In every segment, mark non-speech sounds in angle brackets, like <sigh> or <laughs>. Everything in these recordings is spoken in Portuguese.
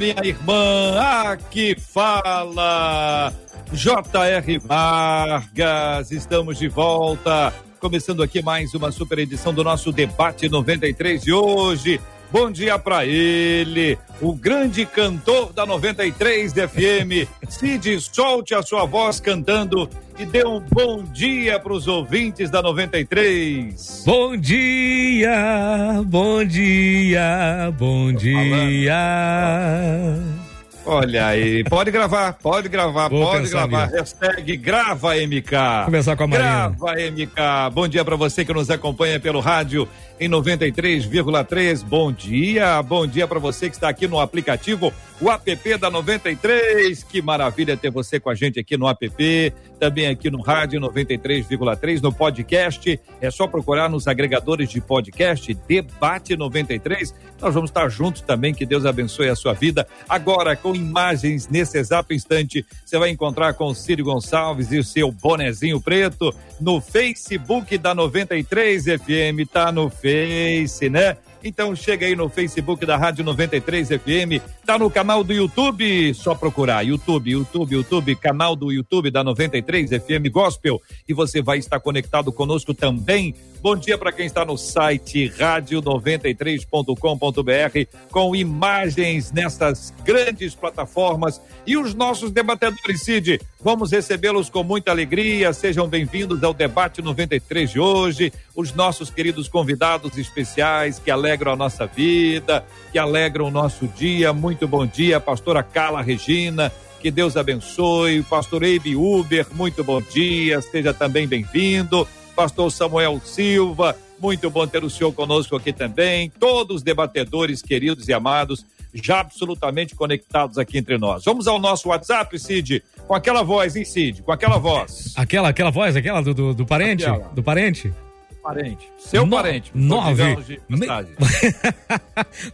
minha irmã. Aqui fala J.R. Vargas. Estamos de volta começando aqui mais uma super edição do nosso debate 93 de hoje. Bom dia para ele, o grande cantor da 93 FM, Cid, solte a sua voz cantando e dê um bom dia para os ouvintes da 93. Bom dia, bom dia, bom dia. Olha aí, pode gravar, pode gravar, Vou pode gravar. Nisso. Hashtag grava MK. Começar com a Maria. Grava MK. Bom dia para você que nos acompanha pelo rádio em 93,3. Bom dia, bom dia para você que está aqui no aplicativo, o app da 93. Que maravilha ter você com a gente aqui no app, também aqui no rádio 93,3, no podcast. É só procurar nos agregadores de podcast Debate 93. Nós vamos estar juntos também. Que Deus abençoe a sua vida. Agora, com imagens nesse exato instante, você vai encontrar com o Círio Gonçalves e o seu bonezinho preto no Facebook da 93 FM. Tá no Face, né? Então chega aí no Facebook da Rádio 93 FM, tá no canal do YouTube, só procurar YouTube, YouTube, YouTube, canal do YouTube da 93 FM Gospel e você vai estar conectado conosco também. Bom dia para quem está no site rádio93.com.br com imagens nessas grandes plataformas e os nossos debatedores Cid, vamos recebê-los com muita alegria. Sejam bem-vindos ao debate 93 de hoje, os nossos queridos convidados especiais que alegram a nossa vida, que alegram o nosso dia. Muito bom dia, pastora Carla Regina. Que Deus abençoe. Pastor Eibe Uber, muito bom dia. Seja também bem-vindo pastor Samuel Silva. Muito bom ter o senhor conosco aqui também. Todos os debatedores queridos e amados, já absolutamente conectados aqui entre nós. Vamos ao nosso WhatsApp, Cid, com aquela voz, hein, Cid? Com aquela voz. Aquela, aquela voz, aquela do, do, do parente? Aquela. Do parente? parente. Seu no, parente. 9 me...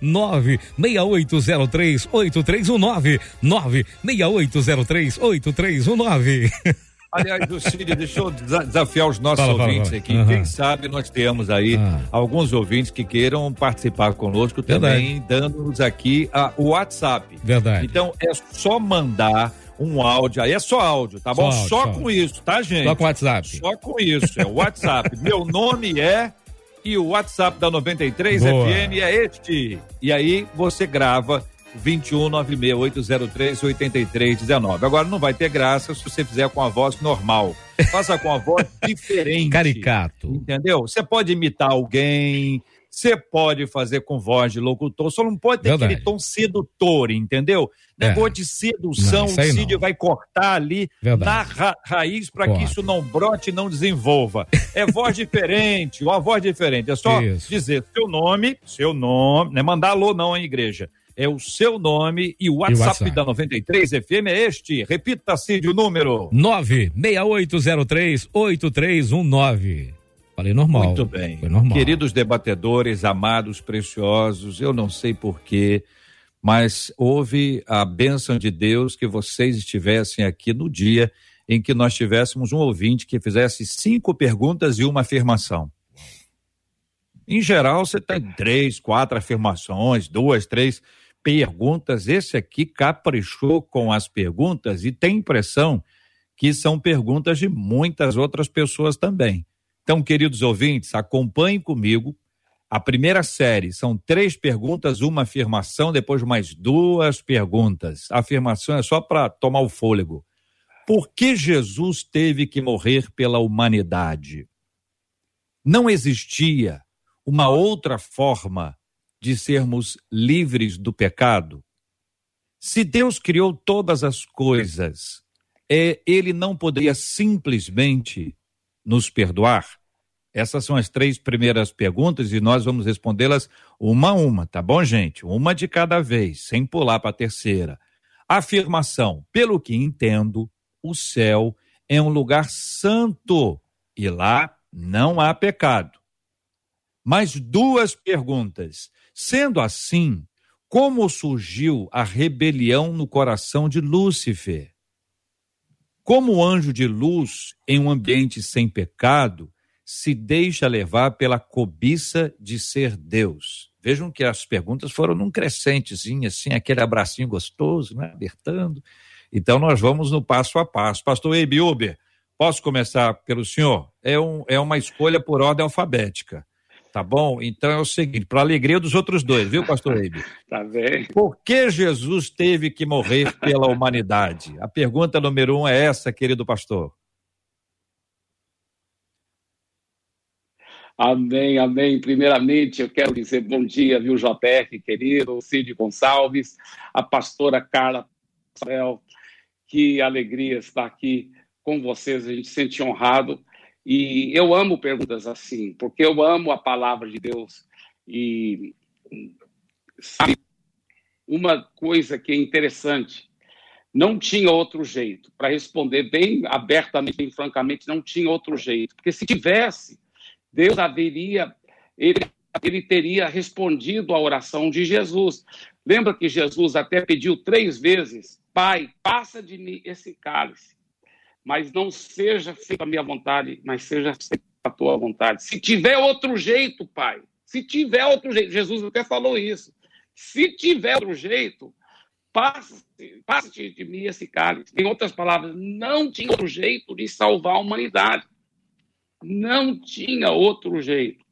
9 6803 8319 9 6803 8319 Aliás, o Cid, deixa eu desafiar os nossos fala, ouvintes fala, fala. aqui. Uhum. Quem sabe nós temos aí ah. alguns ouvintes que queiram participar conosco também, dando-nos aqui o WhatsApp. Verdade. Então é só mandar um áudio. Aí é só áudio, tá só bom? Áudio, só, só, com isso, tá, gente? Só com WhatsApp. Só com isso, é o WhatsApp. <laughs> Meu nome é e o WhatsApp da 93 Boa. FM é este. E aí você grava 21968038319. Agora não vai ter graça se você fizer com a voz normal. Faça com a voz <laughs> diferente. Caricato. Entendeu? Você pode imitar alguém, você pode fazer com voz de locutor, só não pode ter Verdade. aquele tom sedutor, entendeu? É. Negócio de sedução, não, o Cid não. vai cortar ali Verdade. na ra raiz para que isso não brote e não desenvolva. É voz <laughs> diferente, uma voz diferente. É só isso. dizer seu nome, seu nome, não é mandar alô não, hein, igreja. É o seu nome e o WhatsApp, e WhatsApp. da 93 FM é este. Repita, Cid, o número: 96803 8319. Falei normal. Muito bem. Normal. Queridos debatedores, amados, preciosos, eu não sei porquê, mas houve a bênção de Deus que vocês estivessem aqui no dia em que nós tivéssemos um ouvinte que fizesse cinco perguntas e uma afirmação. Em geral, você tem três, quatro afirmações, duas, três perguntas. Esse aqui caprichou com as perguntas e tem impressão que são perguntas de muitas outras pessoas também. Então, queridos ouvintes, acompanhem comigo. A primeira série são três perguntas, uma afirmação, depois mais duas perguntas. A afirmação é só para tomar o fôlego. Por que Jesus teve que morrer pela humanidade? Não existia uma outra forma de sermos livres do pecado? Se Deus criou todas as coisas, é, ele não poderia simplesmente nos perdoar? Essas são as três primeiras perguntas e nós vamos respondê-las uma a uma, tá bom, gente? Uma de cada vez, sem pular para a terceira. Afirmação: pelo que entendo, o céu é um lugar santo e lá não há pecado. Mais duas perguntas. Sendo assim, como surgiu a rebelião no coração de Lúcifer? Como anjo de luz em um ambiente sem pecado se deixa levar pela cobiça de ser Deus? Vejam que as perguntas foram num crescentezinho, assim, aquele abracinho gostoso, né? abertando. Então, nós vamos no passo a passo. Pastor Eibe Uber, posso começar pelo senhor? É, um, é uma escolha por ordem alfabética. Tá bom? Então é o seguinte, para alegria dos outros dois, viu, pastor Eibe? <laughs> tá bem. Por que Jesus teve que morrer pela humanidade? A pergunta número um é essa, querido pastor. Amém, amém. Primeiramente, eu quero dizer bom dia, viu, JF, querido, Cid Gonçalves, a pastora Carla Samuel. Que alegria estar aqui com vocês, a gente se sente honrado e eu amo perguntas assim, porque eu amo a palavra de Deus. E sabe, uma coisa que é interessante, não tinha outro jeito. Para responder bem abertamente, bem francamente, não tinha outro jeito. Porque se tivesse, Deus haveria, ele, ele teria respondido à oração de Jesus. Lembra que Jesus até pediu três vezes: Pai, passa de mim esse cálice mas não seja feita a minha vontade, mas seja feita a tua vontade. Se tiver outro jeito, Pai, se tiver outro jeito, Jesus até falou isso. Se tiver outro jeito, passe, passe de mim esse cálice. Em outras palavras, não tinha outro jeito de salvar a humanidade. Não tinha outro jeito.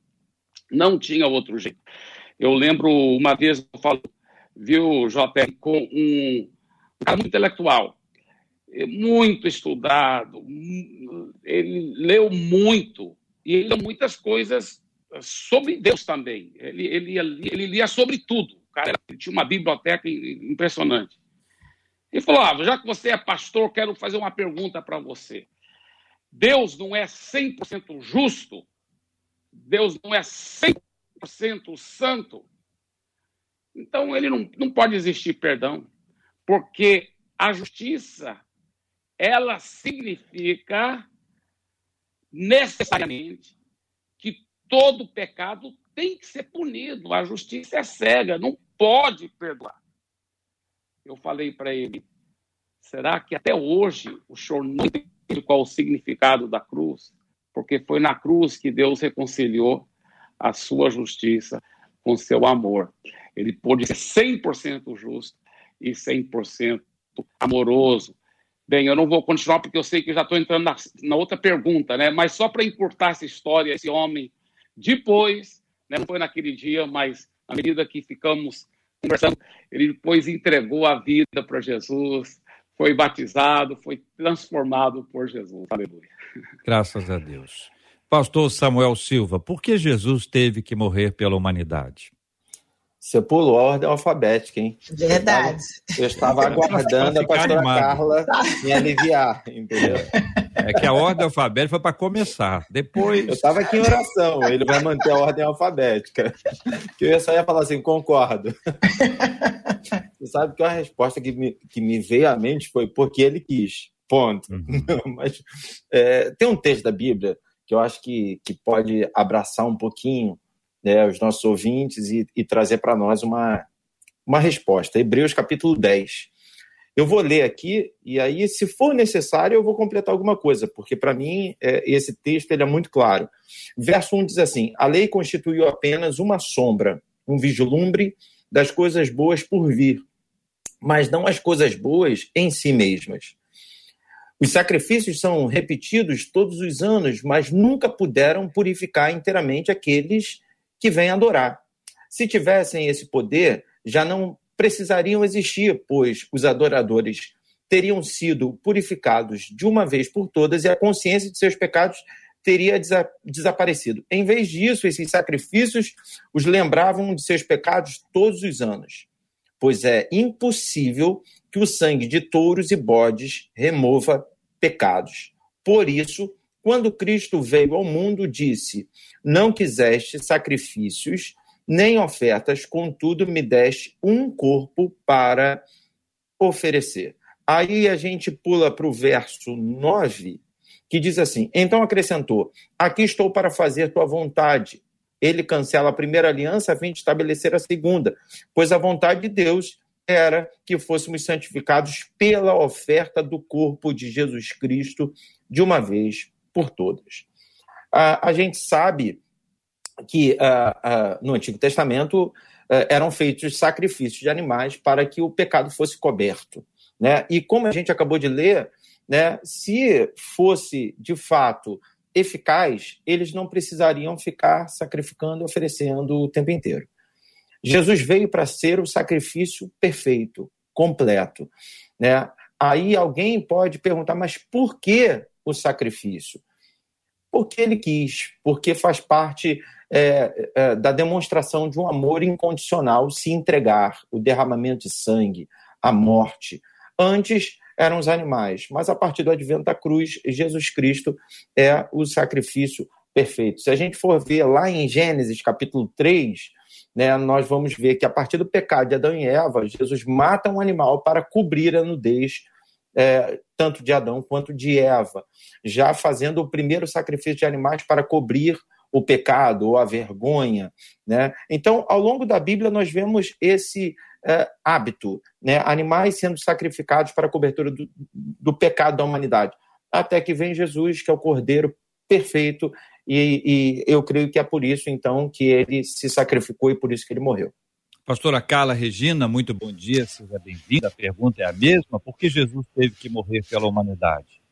Não tinha outro jeito. Eu lembro uma vez, eu falo, viu, JR, com um cara muito intelectual muito estudado, ele leu muito, e ele leu muitas coisas sobre Deus também. Ele, ele, ele lia sobre tudo. O cara tinha uma biblioteca impressionante. Ele falou: ah, já que você é pastor, quero fazer uma pergunta para você. Deus não é 100% justo? Deus não é 100% santo? Então ele não, não pode existir perdão, porque a justiça ela significa necessariamente que todo pecado tem que ser punido. A justiça é cega, não pode perdoar. Eu falei para ele: será que até hoje o senhor não entende qual o significado da cruz? Porque foi na cruz que Deus reconciliou a sua justiça com seu amor. Ele pôde ser 100% justo e 100% amoroso Bem, eu não vou continuar porque eu sei que já estou entrando na, na, outra pergunta, né? Mas só para encurtar essa história, esse homem, depois, né? não foi naquele dia, mas à medida que ficamos conversando, ele depois entregou a vida para Jesus, foi batizado, foi transformado por Jesus. Aleluia. Graças a Deus. Pastor Samuel Silva, por que Jesus teve que morrer pela humanidade? Você pulou a ordem alfabética, hein? Verdade. Eu estava, eu estava aguardando a pastora animado. Carla me aliviar, entendeu? É que a ordem alfabética foi para começar. Depois. Eu estava aqui em oração, ele vai manter a ordem alfabética. Que eu só ia falar assim, concordo. Você sabe que a resposta que me, que me veio à mente foi porque ele quis. Ponto. Uhum. <laughs> Mas é, tem um texto da Bíblia que eu acho que, que pode abraçar um pouquinho né, os nossos ouvintes e, e trazer para nós uma, uma resposta. Hebreus capítulo 10. Eu vou ler aqui e aí, se for necessário, eu vou completar alguma coisa, porque para mim é, esse texto ele é muito claro. Verso 1 diz assim: A lei constituiu apenas uma sombra, um vislumbre das coisas boas por vir, mas não as coisas boas em si mesmas. Os sacrifícios são repetidos todos os anos, mas nunca puderam purificar inteiramente aqueles que vêm adorar. Se tivessem esse poder, já não precisariam existir, pois os adoradores teriam sido purificados de uma vez por todas e a consciência de seus pecados teria desa desaparecido. Em vez disso, esses sacrifícios os lembravam de seus pecados todos os anos, pois é impossível que o sangue de touros e bodes remova pecados. Por isso, quando Cristo veio ao mundo, disse: Não quiseste sacrifícios, nem ofertas, contudo me deste um corpo para oferecer. Aí a gente pula para o verso 9, que diz assim: Então acrescentou: Aqui estou para fazer tua vontade. Ele cancela a primeira aliança a fim de estabelecer a segunda, pois a vontade de Deus era que fôssemos santificados pela oferta do corpo de Jesus Cristo de uma vez por todas. A, a gente sabe que no Antigo Testamento eram feitos sacrifícios de animais para que o pecado fosse coberto. Né? E como a gente acabou de ler, né, se fosse de fato eficaz, eles não precisariam ficar sacrificando e oferecendo o tempo inteiro. Jesus veio para ser o sacrifício perfeito, completo. Né? Aí alguém pode perguntar, mas por que o sacrifício? Porque ele quis, porque faz parte é, é, da demonstração de um amor incondicional, se entregar, o derramamento de sangue, a morte. Antes eram os animais, mas a partir do advento da cruz, Jesus Cristo é o sacrifício perfeito. Se a gente for ver lá em Gênesis capítulo 3, né, nós vamos ver que a partir do pecado de Adão e Eva, Jesus mata um animal para cobrir a nudez é, tanto de Adão quanto de Eva, já fazendo o primeiro sacrifício de animais para cobrir o pecado ou a vergonha. Né? Então, ao longo da Bíblia, nós vemos esse é, hábito, né? animais sendo sacrificados para a cobertura do, do pecado da humanidade. Até que vem Jesus, que é o Cordeiro perfeito, e, e, eu creio que é por isso, então, que ele se sacrificou e por isso que ele morreu. Pastora Carla Regina, muito bom dia, seja bem-vinda. A pergunta é a mesma: por que Jesus teve que morrer pela humanidade?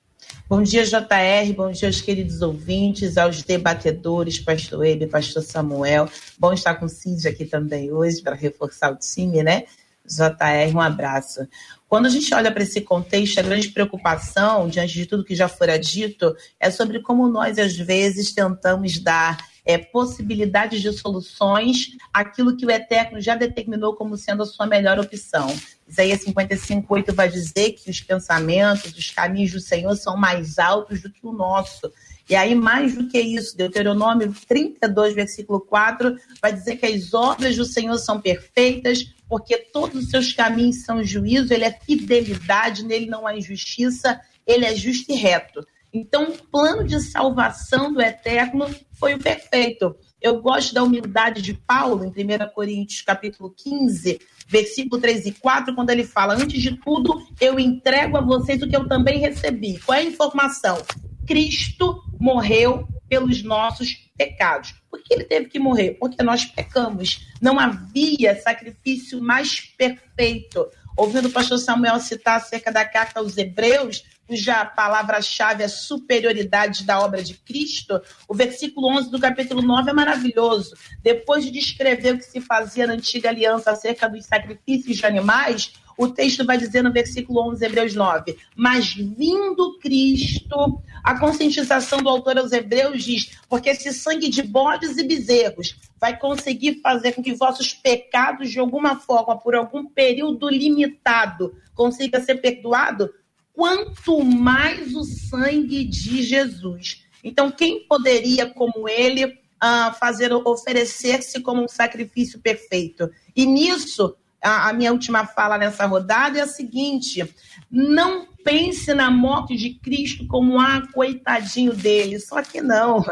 Bom dia, JR, bom dia aos queridos ouvintes, aos debatedores, pastor Ele, pastor Samuel. Bom estar com o Cid aqui também hoje para reforçar o time, né? JR, um abraço. Quando a gente olha para esse contexto, a grande preocupação, diante de tudo que já fora dito, é sobre como nós, às vezes, tentamos dar é, possibilidades de soluções àquilo que o Eterno já determinou como sendo a sua melhor opção. Isaías 55, 8 vai dizer que os pensamentos, os caminhos do Senhor são mais altos do que o nosso. E aí, mais do que isso, Deuteronômio 32, versículo 4, vai dizer que as obras do Senhor são perfeitas, porque todos os seus caminhos são juízo, ele é fidelidade, nele não há injustiça, ele é justo e reto. Então, o plano de salvação do eterno foi o perfeito. Eu gosto da humildade de Paulo, em 1 Coríntios capítulo 15, versículo 3 e 4, quando ele fala: Antes de tudo, eu entrego a vocês o que eu também recebi. Qual é a informação? Cristo morreu pelos nossos pecados. Por que ele teve que morrer? Porque nós pecamos. Não havia sacrifício mais perfeito. Ouvindo o pastor Samuel citar acerca da carta aos Hebreus, cuja palavra-chave é superioridade da obra de Cristo, o versículo 11 do capítulo 9 é maravilhoso. Depois de descrever o que se fazia na antiga aliança acerca dos sacrifícios de animais, o texto vai dizer no versículo 11, Hebreus 9: Mas vindo Cristo, a conscientização do autor aos Hebreus diz: Porque esse sangue de bodes e bezerros vai conseguir fazer com que vossos pecados, de alguma forma, por algum período limitado, consiga ser perdoado, quanto mais o sangue de Jesus. Então, quem poderia, como ele, uh, fazer oferecer-se como um sacrifício perfeito? E nisso, a, a minha última fala nessa rodada é a seguinte: não pense na morte de Cristo como ah, coitadinho dele. Só que não.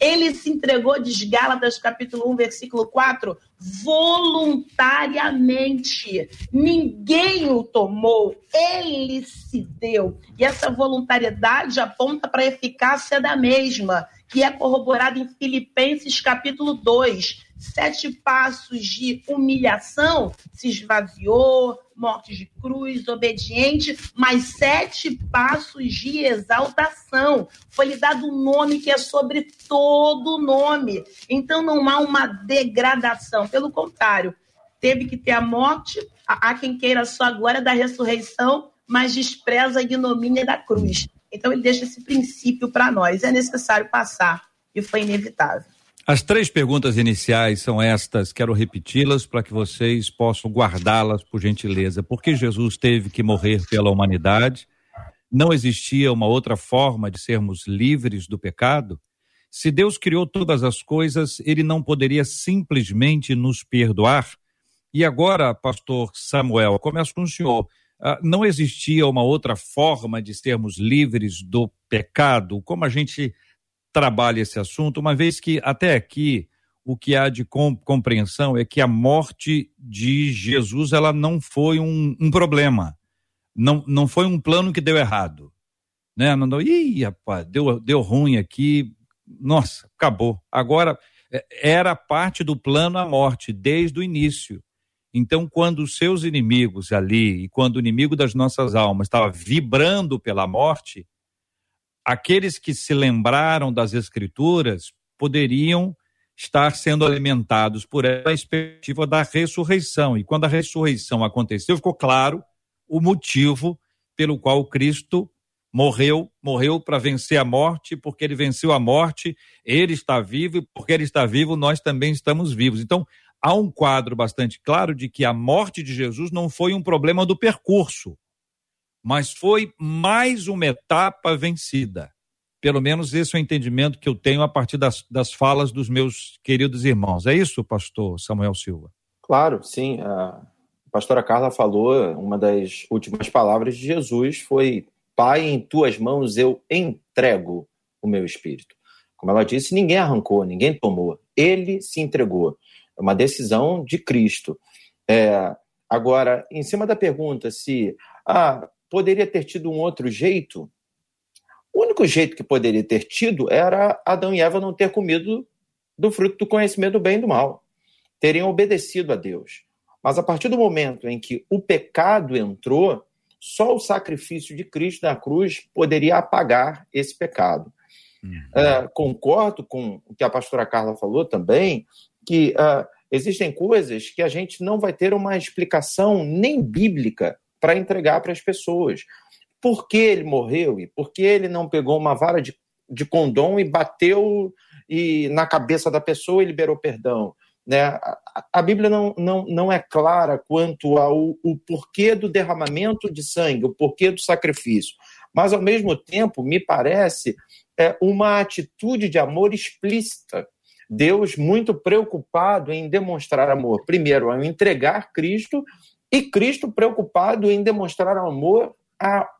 Ele se entregou, diz Gálatas capítulo 1, versículo 4, voluntariamente. Ninguém o tomou, ele se deu. E essa voluntariedade aponta para a eficácia da mesma, que é corroborada em Filipenses capítulo 2 sete passos de humilhação, se esvaziou, morte de cruz, obediente, mas sete passos de exaltação. Foi-lhe dado um nome que é sobre todo nome. Então não há uma degradação, pelo contrário, teve que ter a morte, há quem queira só a glória da ressurreição, mas despreza a ignomínia da cruz. Então ele deixa esse princípio para nós. É necessário passar e foi inevitável. As três perguntas iniciais são estas, quero repeti-las para que vocês possam guardá-las por gentileza. Por que Jesus teve que morrer pela humanidade? Não existia uma outra forma de sermos livres do pecado? Se Deus criou todas as coisas, ele não poderia simplesmente nos perdoar? E agora, pastor Samuel, começo com o senhor. ah, não existia uma outra forma de sermos livres do pecado? Como a gente trabalha esse assunto, uma vez que até aqui o que há de compreensão é que a morte de Jesus ela não foi um, um problema, não, não foi um plano que deu errado, né? Não deu, ih, rapaz, deu, deu ruim aqui, nossa, acabou. Agora é, era parte do plano a morte desde o início. Então, quando os seus inimigos ali, e quando o inimigo das nossas almas estava vibrando pela morte, aqueles que se lembraram das Escrituras poderiam estar sendo alimentados por ela a da ressurreição. E quando a ressurreição aconteceu, ficou claro o motivo pelo qual Cristo morreu, morreu para vencer a morte, porque ele venceu a morte, ele está vivo, e porque ele está vivo, nós também estamos vivos. Então, há um quadro bastante claro de que a morte de Jesus não foi um problema do percurso, mas foi mais uma etapa vencida. Pelo menos esse é o entendimento que eu tenho a partir das, das falas dos meus queridos irmãos. É isso, pastor Samuel Silva? Claro, sim. A pastora Carla falou, uma das últimas palavras de Jesus foi: Pai, em tuas mãos eu entrego o meu espírito. Como ela disse, ninguém arrancou, ninguém tomou. Ele se entregou. É uma decisão de Cristo. É, agora, em cima da pergunta se ah, poderia ter tido um outro jeito, o único jeito que poderia ter tido era Adão e Eva não ter comido do fruto do conhecimento do bem e do mal. Teriam obedecido a Deus. Mas a partir do momento em que o pecado entrou, só o sacrifício de Cristo na cruz poderia apagar esse pecado. Uhum. É, concordo com o que a pastora Carla falou também, que uh, existem coisas que a gente não vai ter uma explicação nem bíblica para entregar para as pessoas. Por que ele morreu e por que ele não pegou uma vara de, de condom e bateu e na cabeça da pessoa e liberou perdão? Né? A, a Bíblia não, não, não é clara quanto ao o porquê do derramamento de sangue, o porquê do sacrifício. Mas, ao mesmo tempo, me parece é, uma atitude de amor explícita Deus muito preocupado em demonstrar amor, primeiro, ao entregar Cristo, e Cristo preocupado em demonstrar amor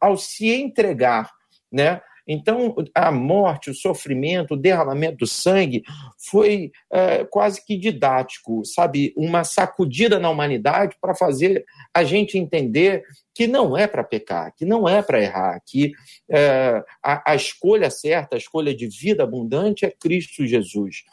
ao se entregar, né? Então, a morte, o sofrimento, o derramamento do sangue foi é, quase que didático, sabe? Uma sacudida na humanidade para fazer a gente entender que não é para pecar, que não é para errar, que é, a, a escolha certa, a escolha de vida abundante é Cristo Jesus.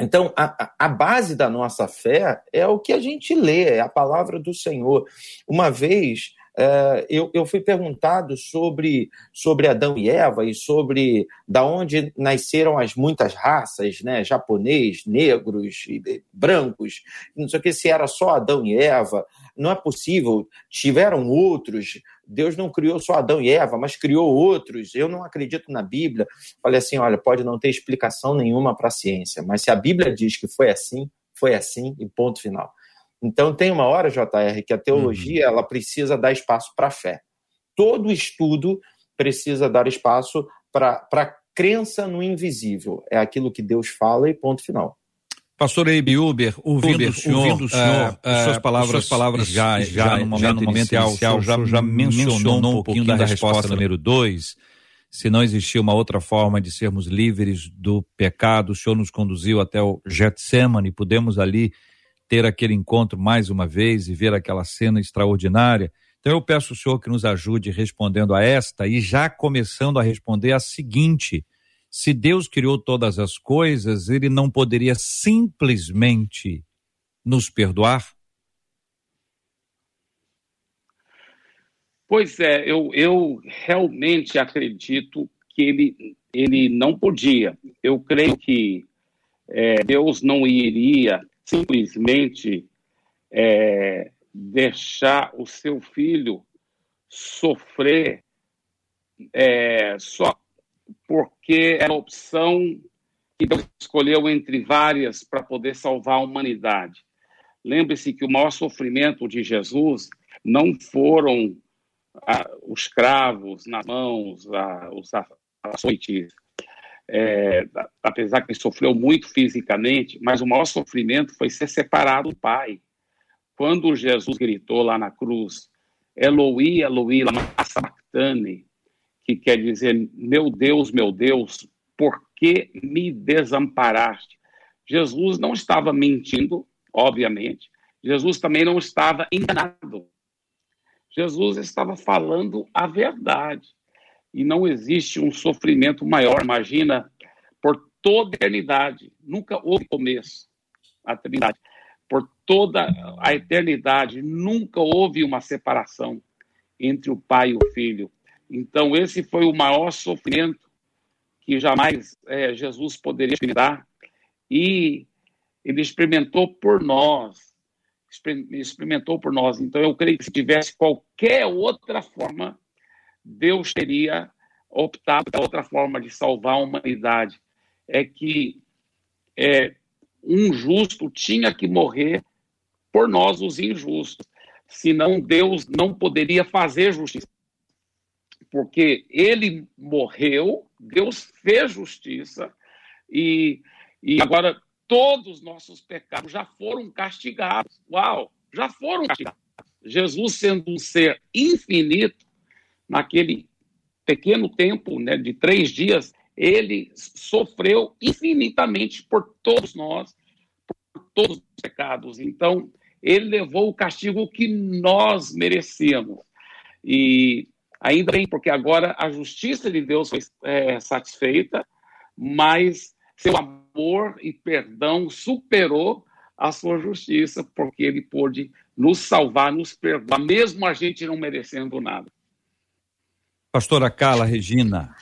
Então, a, a, base da nossa fé é o que a gente lê, é a palavra do Senhor. Uma vez é, eu, eu fui perguntado sobre, sobre Adão e Eva e sobre da onde nasceram as muitas raças, né? Japonês, negros, brancos, não sei o que, se era só Adão e Eva. Não é possível, tiveram outros. Deus não criou só Adão e Eva, mas criou outros. Eu não acredito na Bíblia. Falei assim: olha, pode não ter explicação nenhuma para a ciência, mas se a Bíblia diz que foi assim, foi assim e ponto final. Então tem uma hora, JR, que a teologia uhum. ela precisa dar espaço para a fé. Todo estudo precisa dar espaço para a crença no invisível. É aquilo que Deus fala e ponto final. Pastor Eibe Uber, ouvindo Uber, o senhor, ouvindo o senhor uh, suas palavras, suas palavras já, já, já, no momento, já no momento inicial, já, já mencionou um pouquinho da, da resposta número dois. Se não existia uma outra forma de sermos livres do pecado, o senhor nos conduziu até o Getsemane, pudemos ali ter aquele encontro mais uma vez e ver aquela cena extraordinária. Então eu peço ao senhor que nos ajude respondendo a esta e já começando a responder a seguinte: se Deus criou todas as coisas, ele não poderia simplesmente nos perdoar? Pois é, eu, eu realmente acredito que ele, ele não podia. Eu creio que é, Deus não iria simplesmente é, deixar o seu filho sofrer é, só porque era a opção que Deus escolheu entre várias para poder salvar a humanidade. Lembre-se que o maior sofrimento de Jesus não foram ah, os cravos nas mãos, ah, os açoites, é, apesar que ele sofreu muito fisicamente, mas o maior sofrimento foi ser separado do Pai. Quando Jesus gritou lá na cruz, Eloi, Eloi, lama sabachthani, que quer dizer, meu Deus, meu Deus, por que me desamparaste? Jesus não estava mentindo, obviamente. Jesus também não estava enganado. Jesus estava falando a verdade. E não existe um sofrimento maior, imagina, por toda a eternidade. Nunca houve começo, a eternidade. Por toda a eternidade, nunca houve uma separação entre o pai e o filho. Então, esse foi o maior sofrimento que jamais é, Jesus poderia experimentar. E ele experimentou por nós. Experimentou por nós. Então, eu creio que se tivesse qualquer outra forma, Deus teria optado por outra forma de salvar a humanidade. É que é, um justo tinha que morrer por nós, os injustos. Senão, Deus não poderia fazer justiça porque ele morreu, Deus fez justiça, e, e agora todos os nossos pecados já foram castigados. Uau, já foram castigados. Jesus, sendo um ser infinito, naquele pequeno tempo né, de três dias, ele sofreu infinitamente por todos nós, por todos os pecados. Então, ele levou o castigo que nós merecíamos. E Ainda bem, porque agora a justiça de Deus foi é, satisfeita, mas seu amor e perdão superou a sua justiça, porque ele pôde nos salvar, nos perdoar, mesmo a gente não merecendo nada. Pastora Carla Regina.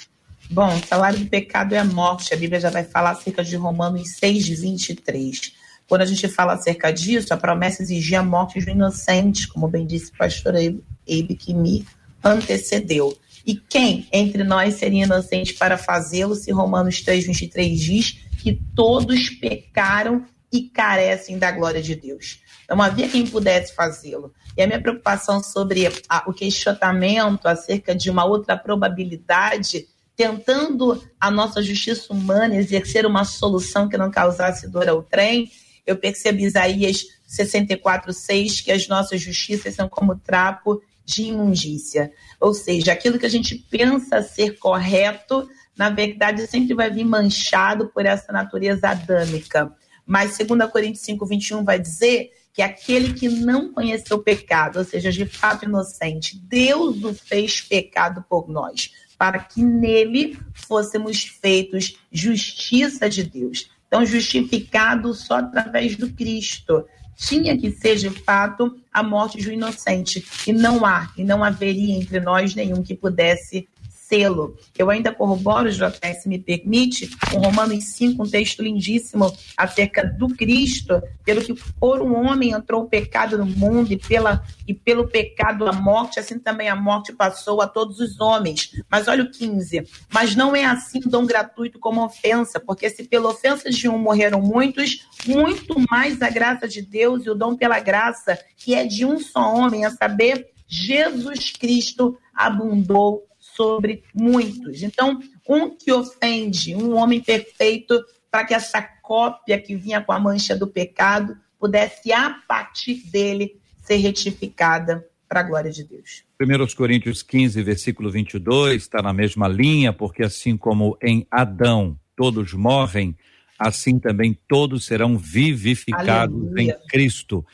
Bom, o salário do pecado é a morte. A Bíblia já vai falar acerca de Romanos 6, 23. Quando a gente fala acerca disso, a promessa exigia a morte de inocentes, como bem disse o pastor Eibe, que me antecedeu. E quem entre nós seria inocente para fazê-lo, se Romanos 3, 23 diz que todos pecaram e carecem da glória de Deus. Não havia quem pudesse fazê-lo. E a minha preocupação sobre a, o questionamento acerca de uma outra probabilidade, tentando a nossa justiça humana exercer uma solução que não causasse dor ao trem, eu percebi Isaías 64, 6, que as nossas justiças são como trapo de imundícia. Ou seja, aquilo que a gente pensa ser correto, na verdade, sempre vai vir manchado por essa natureza adâmica. Mas 2 Coríntios 5, 21 vai dizer que aquele que não conheceu o pecado, ou seja, de fato inocente, Deus o fez pecado por nós, para que nele fôssemos feitos justiça de Deus. Então, justificado só através do Cristo tinha que ser de fato a morte de um inocente. E não há, e não haveria entre nós nenhum que pudesse selo. Eu ainda corroboro, JS, se me permite, com Romanos 5, um texto lindíssimo acerca do Cristo, pelo que por um homem entrou o pecado no mundo e, pela, e pelo pecado a morte, assim também a morte passou a todos os homens. Mas olha o 15. Mas não é assim dom gratuito como ofensa, porque se pela ofensa de um morreram muitos, muito mais a graça de Deus e o dom pela graça, que é de um só homem, a saber, Jesus Cristo abundou sobre muitos. Então, um que ofende um homem perfeito para que essa cópia que vinha com a mancha do pecado pudesse, a partir dele, ser retificada para a glória de Deus. 1 Coríntios 15, versículo 22, está na mesma linha, porque assim como em Adão todos morrem, assim também todos serão vivificados Aleluia. em Cristo.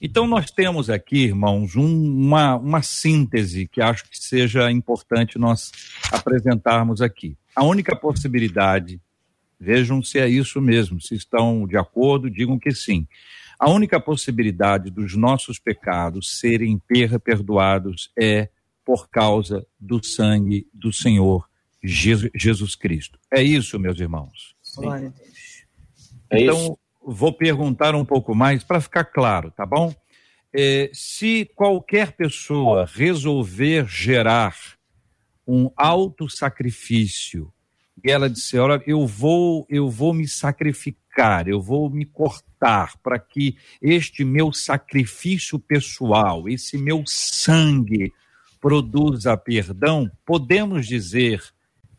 Então, nós temos aqui, irmãos, um, uma, uma síntese que acho que seja importante nós apresentarmos aqui. A única possibilidade, vejam se é isso mesmo, se estão de acordo, digam que sim. A única possibilidade dos nossos pecados serem perdoados é por causa do sangue do Senhor Jesus Cristo. É isso, meus irmãos. Glória a Deus. É então, isso vou perguntar um pouco mais para ficar claro, tá bom? É, se qualquer pessoa resolver gerar um alto sacrifício e ela disser, olha, eu vou, eu vou me sacrificar, eu vou me cortar para que este meu sacrifício pessoal, esse meu sangue produza perdão, podemos dizer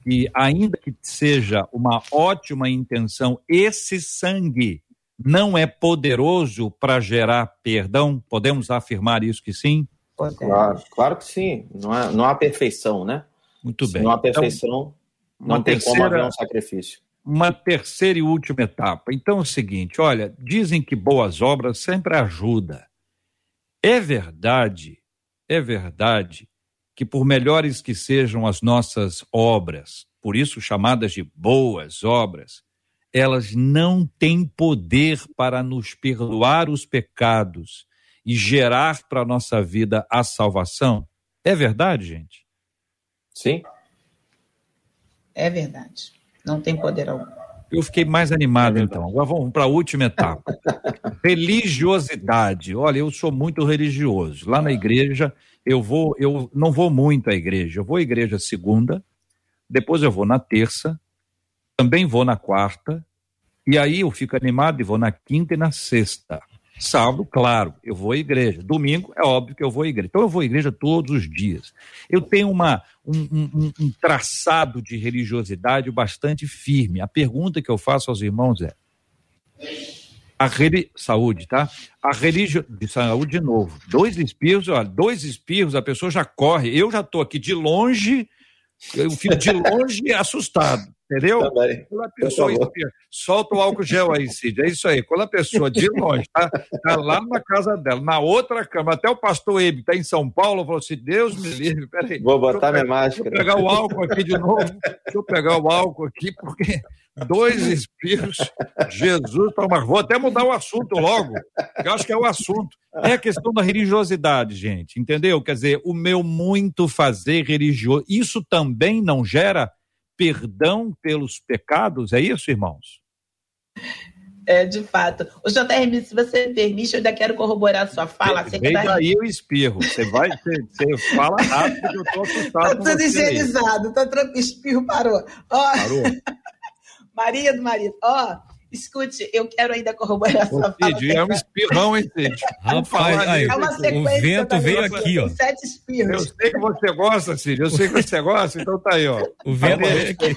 que ainda que seja uma ótima intenção, esse sangue não é poderoso para gerar perdão? Podemos afirmar isso que sim? Claro, claro que sim. Não, é, não há perfeição, né? Muito bem. Se não há perfeição, então, não tem terceira, como haver um sacrifício. Uma terceira e última etapa. Então é o seguinte: olha, dizem que boas obras sempre ajudam. É verdade, é verdade que por melhores que sejam as nossas obras, por isso chamadas de boas obras, elas não têm poder para nos perdoar os pecados e gerar para a nossa vida a salvação? É verdade, gente? Sim. É verdade. Não tem poder algum. Eu fiquei mais animado, é então. Agora vamos para a última etapa. <laughs> Religiosidade. Olha, eu sou muito religioso. Lá na igreja, eu vou, eu não vou muito à igreja. Eu vou à igreja segunda, depois eu vou na terça, também vou na quarta, e aí eu fico animado e vou na quinta e na sexta. Sábado, claro, eu vou à igreja. Domingo, é óbvio que eu vou à igreja. Então, eu vou à igreja todos os dias. Eu tenho uma, um, um, um traçado de religiosidade bastante firme. A pergunta que eu faço aos irmãos é: a reli... saúde, tá? A religião de saúde de novo. Dois espirros, olha, dois espirros, a pessoa já corre. Eu já estou aqui de longe, eu fico de longe assustado. Entendeu? Também. Quando a pessoa solta o álcool gel aí, Cid. É isso aí. Quando a pessoa de longe tá, tá lá na casa dela, na outra cama, até o pastor Ebe está em São Paulo, falou assim: Deus me livre, peraí. Vou botar minha máscara. Deixa eu pegar o álcool aqui de novo. Deixa eu pegar o álcool aqui, porque dois espíritos, Jesus toma. Vou até mudar o assunto logo, que eu acho que é o assunto. É a questão da religiosidade, gente, entendeu? Quer dizer, o meu muito fazer religioso, isso também não gera perdão pelos pecados, é isso, irmãos? É, de fato. O JRM, se você me permite, eu ainda quero corroborar a sua fala. Vem daí eu espirro. Você vai, você, fala rápido que eu tô assustado. Tá tudo higienizado, tá tranquilo, espirro parou. Ó, parou. <laughs> Maria do marido, ó, Escute, eu quero ainda corroborar a sua fala. é um espirrão, hein, Cid? Rapaz, aí, é uma sequência o vento veio aqui, ó. Sete espirros. Eu sei que você gosta, Cid. Eu sei que você gosta, então tá aí, ó. O vento veio aqui.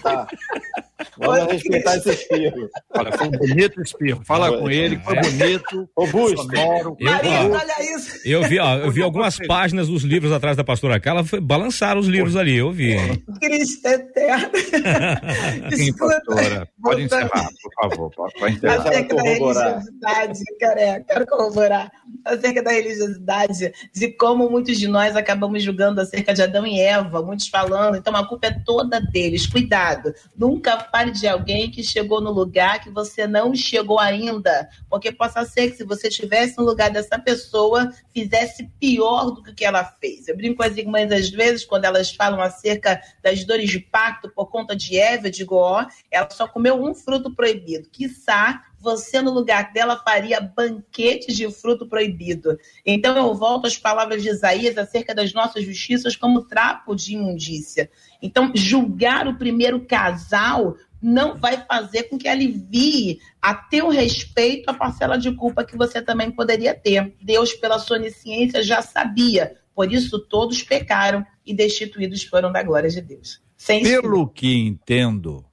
Vamos respeitar esse espirro. Olha, foi um bonito espirro. Fala com ele, foi é. bonito. Robusto. Sonoro. Eu, Marido, olha isso. Eu vi, ó, eu vi algumas páginas dos livros atrás da pastora Carla, foi, balançaram os livros ali, eu vi. Cristo eterno. <laughs> Sim, pastora. Pode encerrar, por favor. Pode encerrar. Acerca da religiosidade, cara, quero corroborar. Acerca da religiosidade, de como muitos de nós acabamos julgando acerca de Adão e Eva, muitos falando, então a culpa é toda deles. Cuidado, nunca de alguém que chegou no lugar que você não chegou ainda, porque possa ser que se você estivesse no lugar dessa pessoa, fizesse pior do que ela fez. Eu brinco com as irmãs às vezes, quando elas falam acerca das dores de parto por conta de Eva, eu digo, ó, ela só comeu um fruto proibido. Quiçá você no lugar dela faria banquetes de fruto proibido. Então eu volto às palavras de Isaías acerca das nossas justiças como trapo de imundícia. Então julgar o primeiro casal não vai fazer com que alivie a teu respeito a parcela de culpa que você também poderia ter. Deus, pela sua onisciência, já sabia. Por isso todos pecaram e destituídos foram da glória de Deus. Sem Pelo que entendo,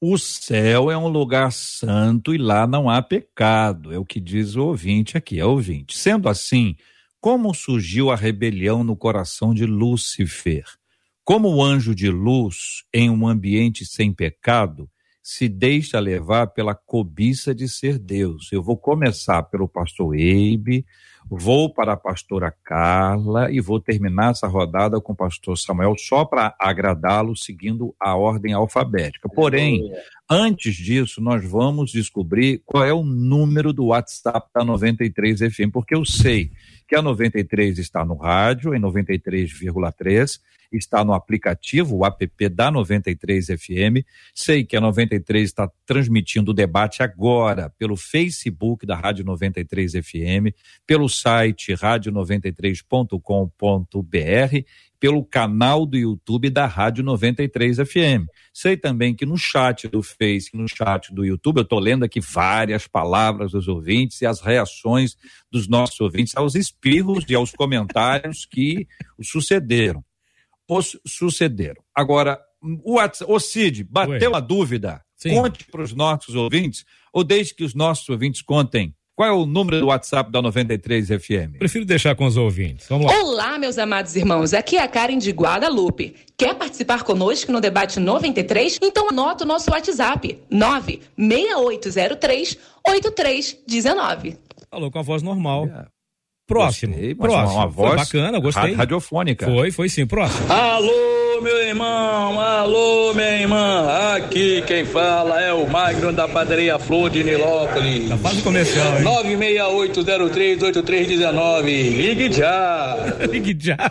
o céu é um lugar santo e lá não há pecado, é o que diz o ouvinte aqui, é ouvinte. Sendo assim, como surgiu a rebelião no coração de Lúcifer? Como o anjo de luz, em um ambiente sem pecado, se deixa levar pela cobiça de ser Deus. Eu vou começar pelo pastor Eibe, vou para a pastora Carla e vou terminar essa rodada com o pastor Samuel só para agradá-lo seguindo a ordem alfabética. Porém, antes disso, nós vamos descobrir qual é o número do WhatsApp da 93 FM, porque eu sei que a 93 está no rádio, em 93,3, está no aplicativo, o app da 93 FM. Sei que a 93 está transmitindo o debate agora pelo Facebook da Rádio 93 FM, pelo site rádio93.com.br pelo canal do YouTube da Rádio 93 FM. Sei também que no chat do Face, no chat do YouTube, eu estou lendo aqui várias palavras dos ouvintes e as reações dos nossos ouvintes aos espirros e aos comentários que sucederam. Os sucederam. Agora, o, o Cid, bateu Ué. a dúvida? Sim. Conte para os nossos ouvintes, ou desde que os nossos ouvintes contem Qual é o número do WhatsApp da 93 FM? Prefiro deixar com os ouvintes. Vamos lá. Olá, meus amados irmãos. Aqui é a Karen de Guadalupe. Quer participar conosco no debate 93? Então anota o nosso WhatsApp: 96803 8319. Falou com a voz normal. Próximo. Gostei, próximo. Uma, uma voz bacana, gostei. Radiofônica. Foi, foi sim. Próximo. Alô, meu irmão. Alô, minha irmã. Aqui quem fala é o Magno da Padaria Flor de Nilópolis. Já faz o comercial, hein? 968038319. Ligue já. <laughs> Ligue já.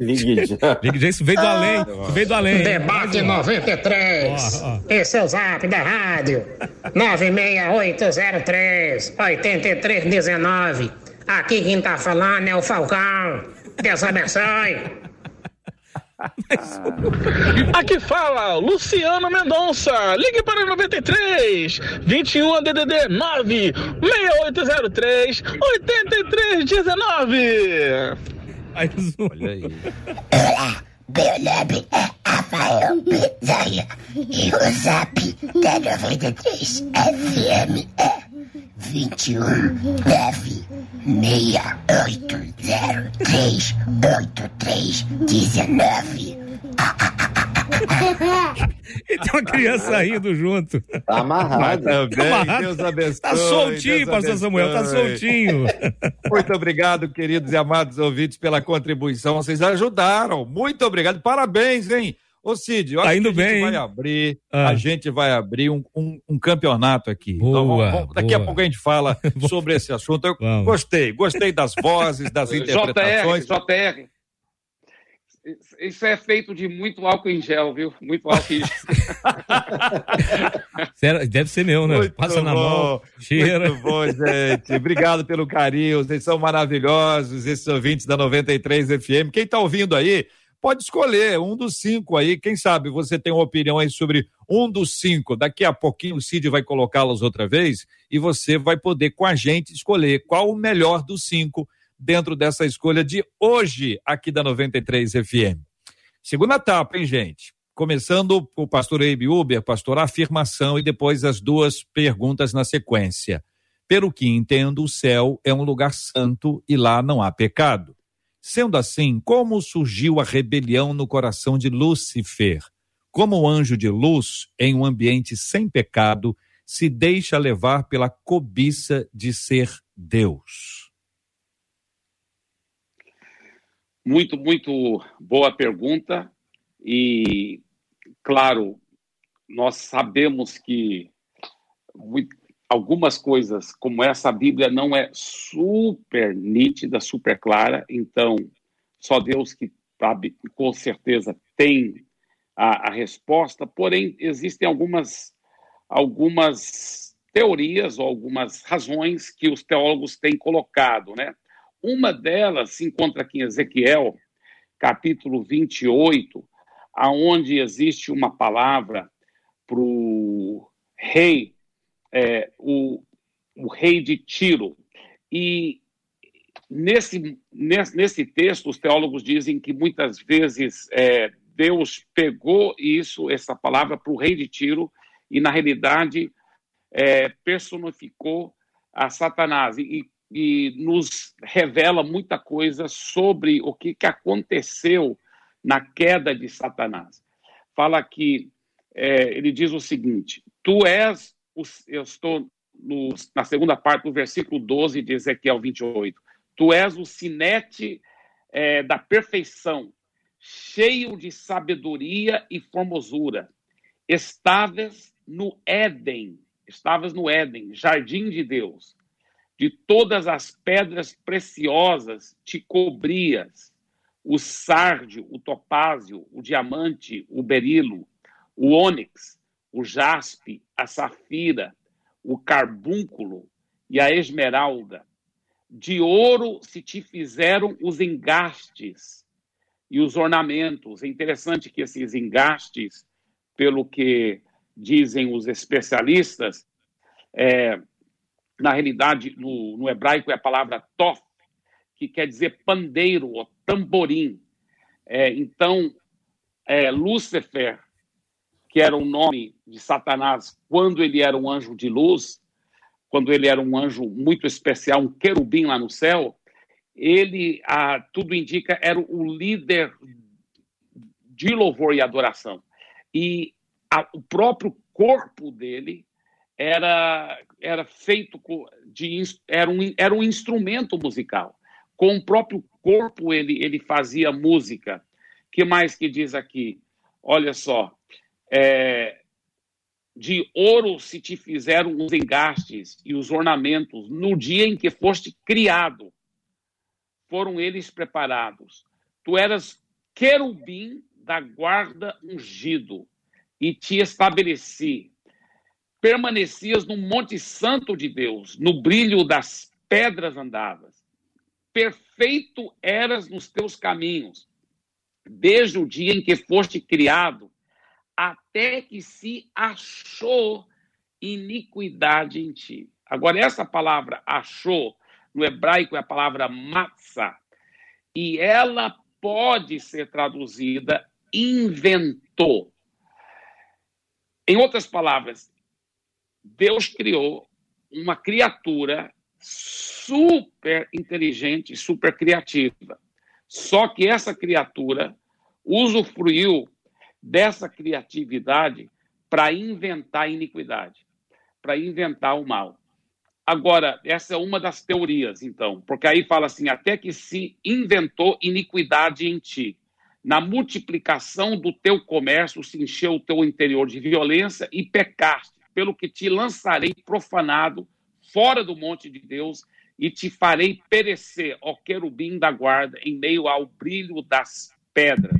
Ligue já. Ligue já, isso veio do além. Isso veio do além. Debate 93. Ó, ó. Esse é o zap da rádio. 96803 8319. Aqui quem tá falando é o Falcão. Deus abençoe. <laughs> Aqui fala Luciano Mendonça. Ligue para 93 21 DDD 9 6803 8319. Olha aí. Olá, meu nome é Rafael Pesaia e o zap da 93 FM é 21 9 6803 8319. E tem uma criança rindo junto. Tá amarrado. Também, amarrado. Deus abençoe. Tá soltinho, Deus pastor Samuel, tá soltinho. <laughs> Muito obrigado, queridos e amados ouvintes, pela contribuição. Vocês ajudaram. Muito obrigado. Parabéns, hein? Ô Cid, eu Tá acho indo que a gente bem, vai hein? abrir, Ah. a gente vai abrir um, um- um campeonato aqui. Boa, vamos- vamos- daqui a boa. pouco a gente fala <laughs> sobre esse assunto. Eu Vamos. gostei, gostei das vozes, das <laughs> JR, interpretações. JR. Isso é feito de muito álcool em gel, viu? Muito álcool em gel. <laughs> Deve ser meu, né? Muito Passa na mão, bom, cheira. Muito bom, gente. Obrigado pelo carinho. Vocês são maravilhosos, esses ouvintes da 93 FM. Quem está ouvindo aí, pode escolher um dos cinco aí. Quem sabe você tem uma opinião aí sobre um dos cinco. Daqui a pouquinho o Cid vai colocá-los outra vez e você vai poder com a gente escolher qual o melhor dos cinco dentro dessa escolha de hoje aqui da 93 FM. Segunda etapa, hein, gente? Começando o pastor Eibe Uber, pastor, afirmação e depois as duas perguntas na sequência. Pelo que entendo, o céu é um lugar santo e lá não há pecado. Sendo assim, como surgiu a rebelião no coração de Lúcifer? Como o anjo de luz, em um ambiente sem pecado, se deixa levar pela cobiça de ser Deus? Muito, muito boa pergunta. E, claro, nós sabemos que algumas coisas, como essa, a Bíblia não é super nítida, super clara. Então, só Deus que sabe, com certeza, tem a, a resposta. Porém, existem algumas, algumas teorias ou algumas razões que os teólogos têm colocado, né? Uma delas se encontra aqui em Ezequiel, capítulo 28, aonde existe uma palavra para o rei, é, o, o rei de Tiro. E nesse, nesse, nesse texto, os teólogos dizem que muitas vezes é, Deus pegou isso, essa palavra, para o rei de Tiro, e na realidade é, personificou a Satanás. E, e nos revela muita coisa sobre o que, que aconteceu na queda de Satanás. Fala que é, ele diz o seguinte: Tu és, eu estou no, na segunda parte do versículo 12 de Ezequiel 28. Tu és o sinete é, da perfeição, cheio de sabedoria e formosura. Estavas no Éden, estavas no Éden, jardim de Deus. De todas as pedras preciosas te cobrias, o sárdio, o topázio, o diamante, o berilo, o ônix, o jaspe, a safira, o carbúnculo e a esmeralda. De ouro se te fizeram os engastes e os ornamentos. É interessante que esses engastes, pelo que dizem os especialistas, é, na realidade, no, no, hebraico é a palavra tof, que quer dizer pandeiro ou tamborim. É, então, é, Lúcifer, que era o nome de Satanás quando ele era um anjo de luz, quando ele era um anjo muito especial, um querubim lá no céu, ele, ah, tudo indica, era o líder de louvor e adoração. E a, o próprio corpo dele era, era feito de era um, era um instrumento musical. Com o próprio corpo ele, ele fazia música. que mais que diz aqui? Olha só, é, de ouro se te fizeram os engastes e os ornamentos no dia em que foste criado. Foram eles preparados. Tu eras querubim da guarda ungido e te estabeleci. Permanecias no Monte Santo de Deus, no brilho das pedras andavas. Perfeito eras nos teus caminhos, desde o dia em que foste criado, até que se achou iniquidade em ti. Agora, essa palavra achou, no hebraico é a palavra matzah, e ela pode ser traduzida inventou. Em outras palavras, Deus criou uma criatura super inteligente, super criativa. Só que essa criatura usufruiu dessa criatividade para inventar iniquidade, para inventar o mal. Agora, essa é uma das teorias, então, porque aí fala assim: até que se inventou iniquidade em ti na multiplicação do teu comércio se encheu o teu interior de violência e pecaste, pelo que te lançarei profanado fora do monte de Deus e te farei perecer, ó querubim da guarda, em meio ao brilho das pedras.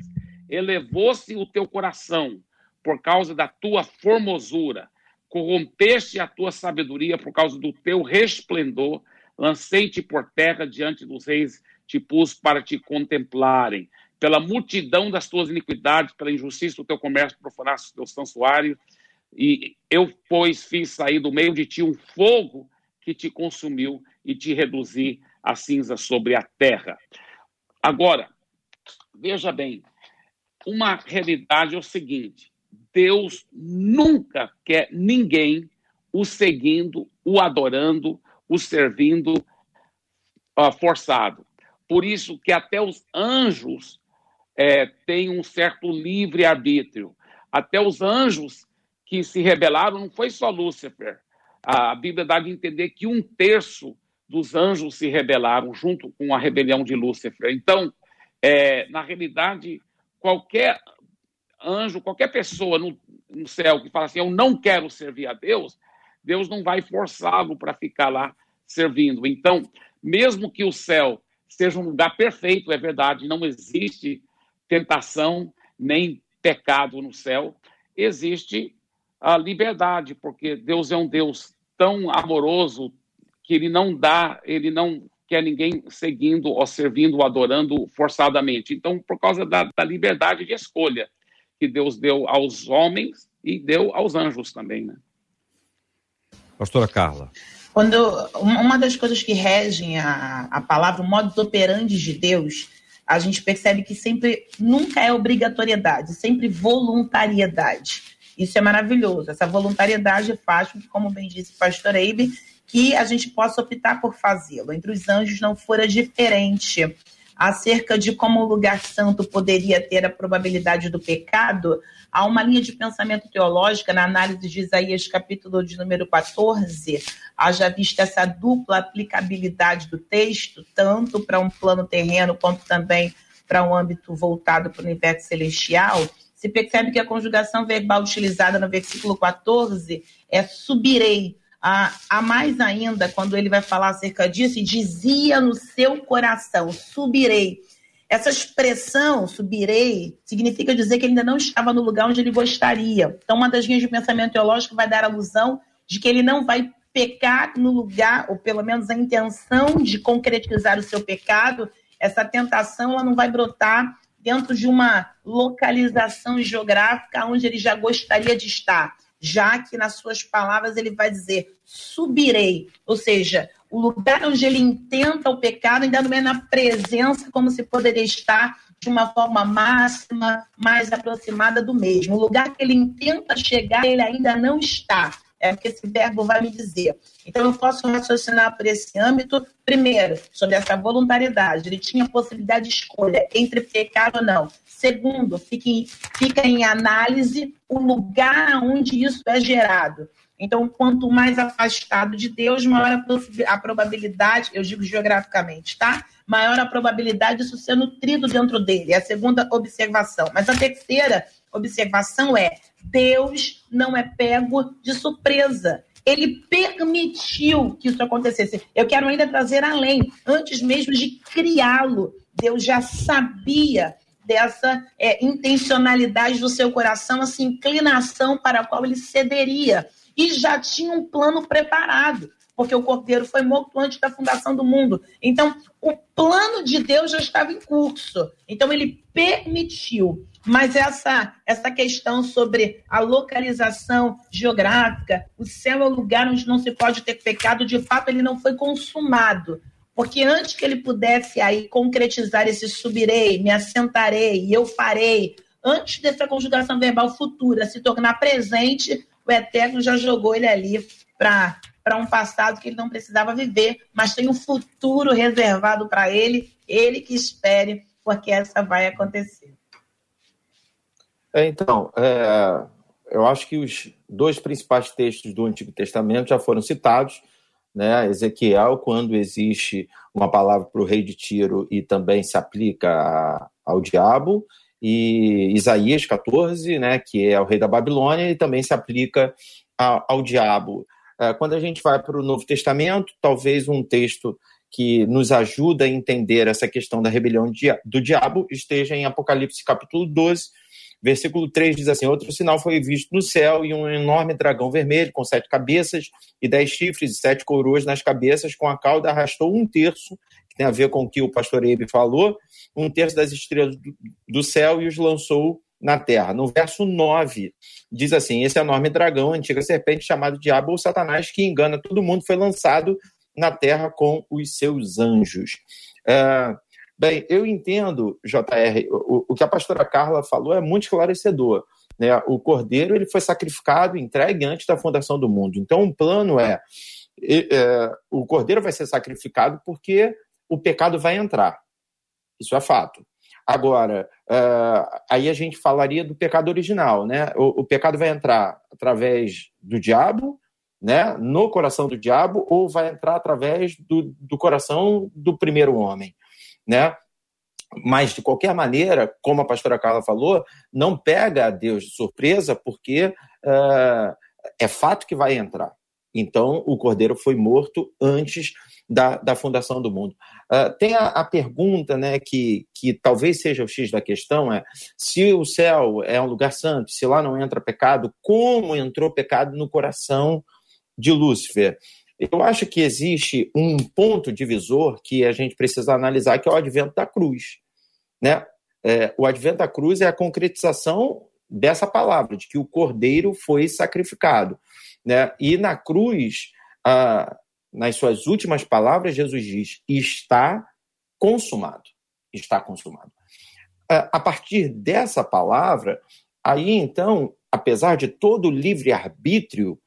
Elevou-se o teu coração por causa da tua formosura, corrompeste a tua sabedoria por causa do teu resplendor, lancei-te por terra diante dos reis, te pus para te contemplarem pela multidão das tuas iniquidades, pela injustiça do teu comércio, profanaste o teu santuário. E eu, pois, fiz sair do meio de ti um fogo que te consumiu e te reduzi a cinza sobre a terra. Agora, veja bem, uma realidade é o seguinte: Deus nunca quer ninguém o seguindo, o adorando, o servindo uh, forçado. Por isso que até os anjos é, tem um certo livre-arbítrio. Até os anjos que se rebelaram, não foi só Lúcifer. A Bíblia dá de entender que um terço dos anjos se rebelaram junto com a rebelião de Lúcifer. Então, é, na realidade, qualquer anjo, qualquer pessoa no, no céu que fala assim, eu não quero servir a Deus, Deus não vai forçá-lo para ficar lá servindo. Então, mesmo que o céu seja um lugar perfeito, é verdade, não existe tentação nem pecado no céu, existe a liberdade, porque Deus é um Deus tão amoroso que ele não dá, ele não quer ninguém seguindo ou servindo ou adorando forçadamente. Então, por causa da, da liberdade de escolha que Deus deu aos homens e deu aos anjos também, né? Pastora Carla. Quando uma das coisas que regem a, a palavra, o modus operandi de Deus, a gente percebe que sempre nunca é obrigatoriedade, sempre voluntariedade. Isso é maravilhoso. Essa voluntariedade faz, como bem disse o pastor Eibe, que a gente possa optar por fazê-lo. Entre os anjos não fora diferente. Acerca de como o lugar santo poderia ter a probabilidade do pecado, há uma linha de pensamento teológica na análise de Isaías, capítulo de número 14, haja vista essa dupla aplicabilidade do texto, tanto para um plano terreno quanto também para um âmbito voltado para o universo celestial, se percebe que a conjugação verbal utilizada no versículo 14 é subirei. A, a mais ainda, quando ele vai falar acerca disso, e dizia no seu coração, subirei. Essa expressão, subirei, significa dizer que ele ainda não estava no lugar onde ele gostaria. Então, uma das linhas de pensamento teológico vai dar alusão de que ele não vai pecar no lugar, ou pelo menos a intenção de concretizar o seu pecado, essa tentação ela não vai brotar dentro de uma localização geográfica onde ele já gostaria de estar, já que nas suas palavras ele vai dizer subirei, ou seja, o lugar onde ele intenta o pecado ainda não é na presença como se poderia estar de uma forma máxima, mais aproximada do mesmo. O lugar que ele intenta chegar, ele ainda não está. é o que esse verbo vai me dizer. Então, eu posso raciocinar por esse âmbito, primeiro, sobre essa voluntariedade. Ele tinha possibilidade de escolha entre pecado ou não. Segundo, fica em, fica em análise o lugar onde isso é gerado. Então, quanto mais afastado de Deus, maior a, probabilidade, eu digo geograficamente, tá? Maior a probabilidade disso ser nutrido dentro dele. É a segunda observação. Mas a terceira observação é: Deus não é pego de surpresa. Ele permitiu que isso acontecesse. Eu quero ainda trazer além, antes mesmo de criá-lo, Deus já sabia dessa é, intencionalidade do seu coração, essa inclinação para a qual ele cederia. E já tinha um plano preparado, porque o cordeiro foi morto antes da fundação do mundo. Então, o plano de Deus já estava em curso. Então, ele permitiu. Mas essa, essa questão sobre a localização geográfica, o céu é o lugar onde não se pode ter pecado, de fato, ele não foi consumado. Porque antes que ele pudesse aí concretizar esse subirei, me assentarei, eu farei, antes dessa conjugação verbal futura se tornar presente, o Eterno já jogou ele ali para um passado que ele não precisava viver, mas tem um futuro reservado para ele, ele que espere, porque essa vai acontecer. É, então, é, eu acho que os dois principais textos do Antigo Testamento já foram citados né? Ezequiel, quando existe uma palavra para o rei de Tiro e também se aplica a, ao diabo, e Isaías 14, né, que é o rei da Babilônia, e também se aplica a, ao diabo. É, quando a gente vai para o Novo Testamento, talvez um texto que nos ajuda a entender essa questão da rebelião do diabo esteja em Apocalipse capítulo 12, Versículo 3 diz assim: Outro sinal foi visto no céu e um enorme dragão vermelho com sete cabeças e dez chifres e sete coroas nas cabeças, com a cauda arrastou um terço, que tem a ver com o que o pastor Ebe falou, um terço das estrelas do céu e os lançou na terra. No verso 9, diz assim: Esse enorme dragão, antiga serpente chamado Diabo ou Satanás, que engana todo mundo, foi lançado na terra com os seus anjos. Uh, Bem, eu entendo, JR, o, o que a pastora Carla falou é muito esclarecedor. Né? O cordeiro ele foi sacrificado, entregue antes da fundação do mundo. Então, o plano é, é, o cordeiro vai ser sacrificado porque o pecado vai entrar. Isso é fato. Agora, uh, aí a gente falaria do pecado original, né? O, o, pecado vai entrar através do diabo, né? No coração do diabo, ou vai entrar através do, do coração do primeiro homem né? Mas, de qualquer maneira, como a pastora Carla falou, não pega a Deus de surpresa, porque uh, é fato que vai entrar. Então, o cordeiro foi morto antes da, da fundação do mundo. Uh, tem a, a, pergunta né, que, que talvez seja o X da questão: é se o céu é um lugar santo, se lá não entra pecado, como entrou pecado no coração de Lúcifer? Eu acho que existe um ponto divisor que a gente precisa analisar, que é o advento da cruz. Né? É, o advento da cruz é a concretização dessa palavra, de que o cordeiro foi sacrificado. Né? E na cruz, ah, nas suas últimas palavras, Jesus diz: está consumado. Está consumado. Ah, a partir dessa palavra, aí então, apesar de todo o livre-arbítrio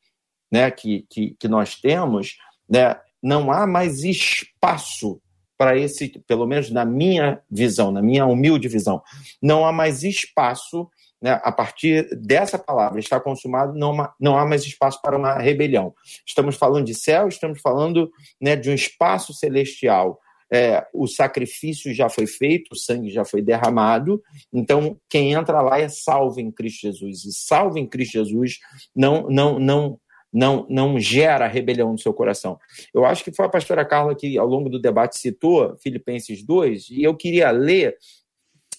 né, que, que, que nós temos, né, não há mais espaço para esse, pelo menos na minha visão, na minha humilde visão, não há mais espaço, né, a partir dessa palavra, está consumado, não, não há mais espaço para uma rebelião. Estamos falando de céu, estamos falando né, de um espaço celestial. É, o sacrifício já foi feito, o sangue já foi derramado, então quem entra lá é salvo em Cristo Jesus. E salvo em Cristo Jesus não, não, não, não, não gera rebelião no seu coração. Eu acho que foi a pastora Carla que, ao longo do debate, citou Filipenses 2, e eu queria ler,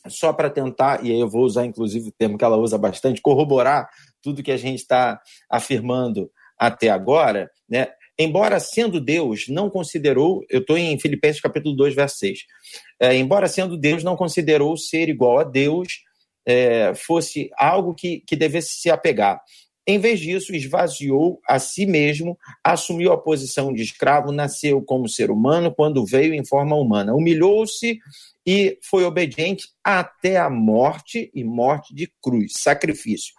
só para tentar, e aí eu vou usar inclusive o termo que ela usa bastante, corroborar tudo que a gente está afirmando até agora, né? Embora sendo Deus, não considerou, eu estou em Filipenses capítulo 2, verso 6, é, embora sendo Deus, não considerou ser igual a Deus, é, fosse algo que, que devesse se apegar. Em vez disso, esvaziou a si mesmo, assumiu a posição de escravo, nasceu como ser humano quando veio em forma humana. Humilhou-se e foi obediente até a morte e morte de cruz, sacrifício.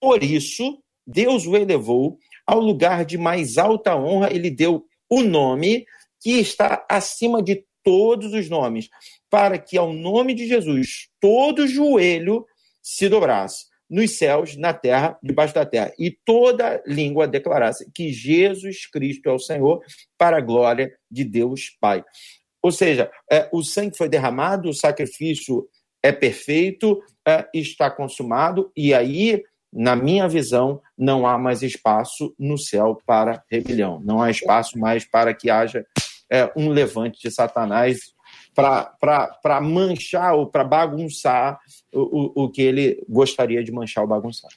Por isso, Deus o elevou ao lugar de mais alta honra, ele deu o nome que está acima de todos os nomes, para que ao nome de Jesus todo joelho se dobrasse, nos céus, na terra, debaixo da terra, e toda língua declarasse que Jesus Cristo é o Senhor, para a glória de Deus Pai. Ou seja, é, o sangue foi derramado, o sacrifício é perfeito, é, está consumado, e aí, na minha visão, não há mais espaço no céu para rebelião, não há espaço mais para que haja é, um levante de Satanás para manchar ou para bagunçar o, o, o que ele gostaria de manchar ou bagunçar.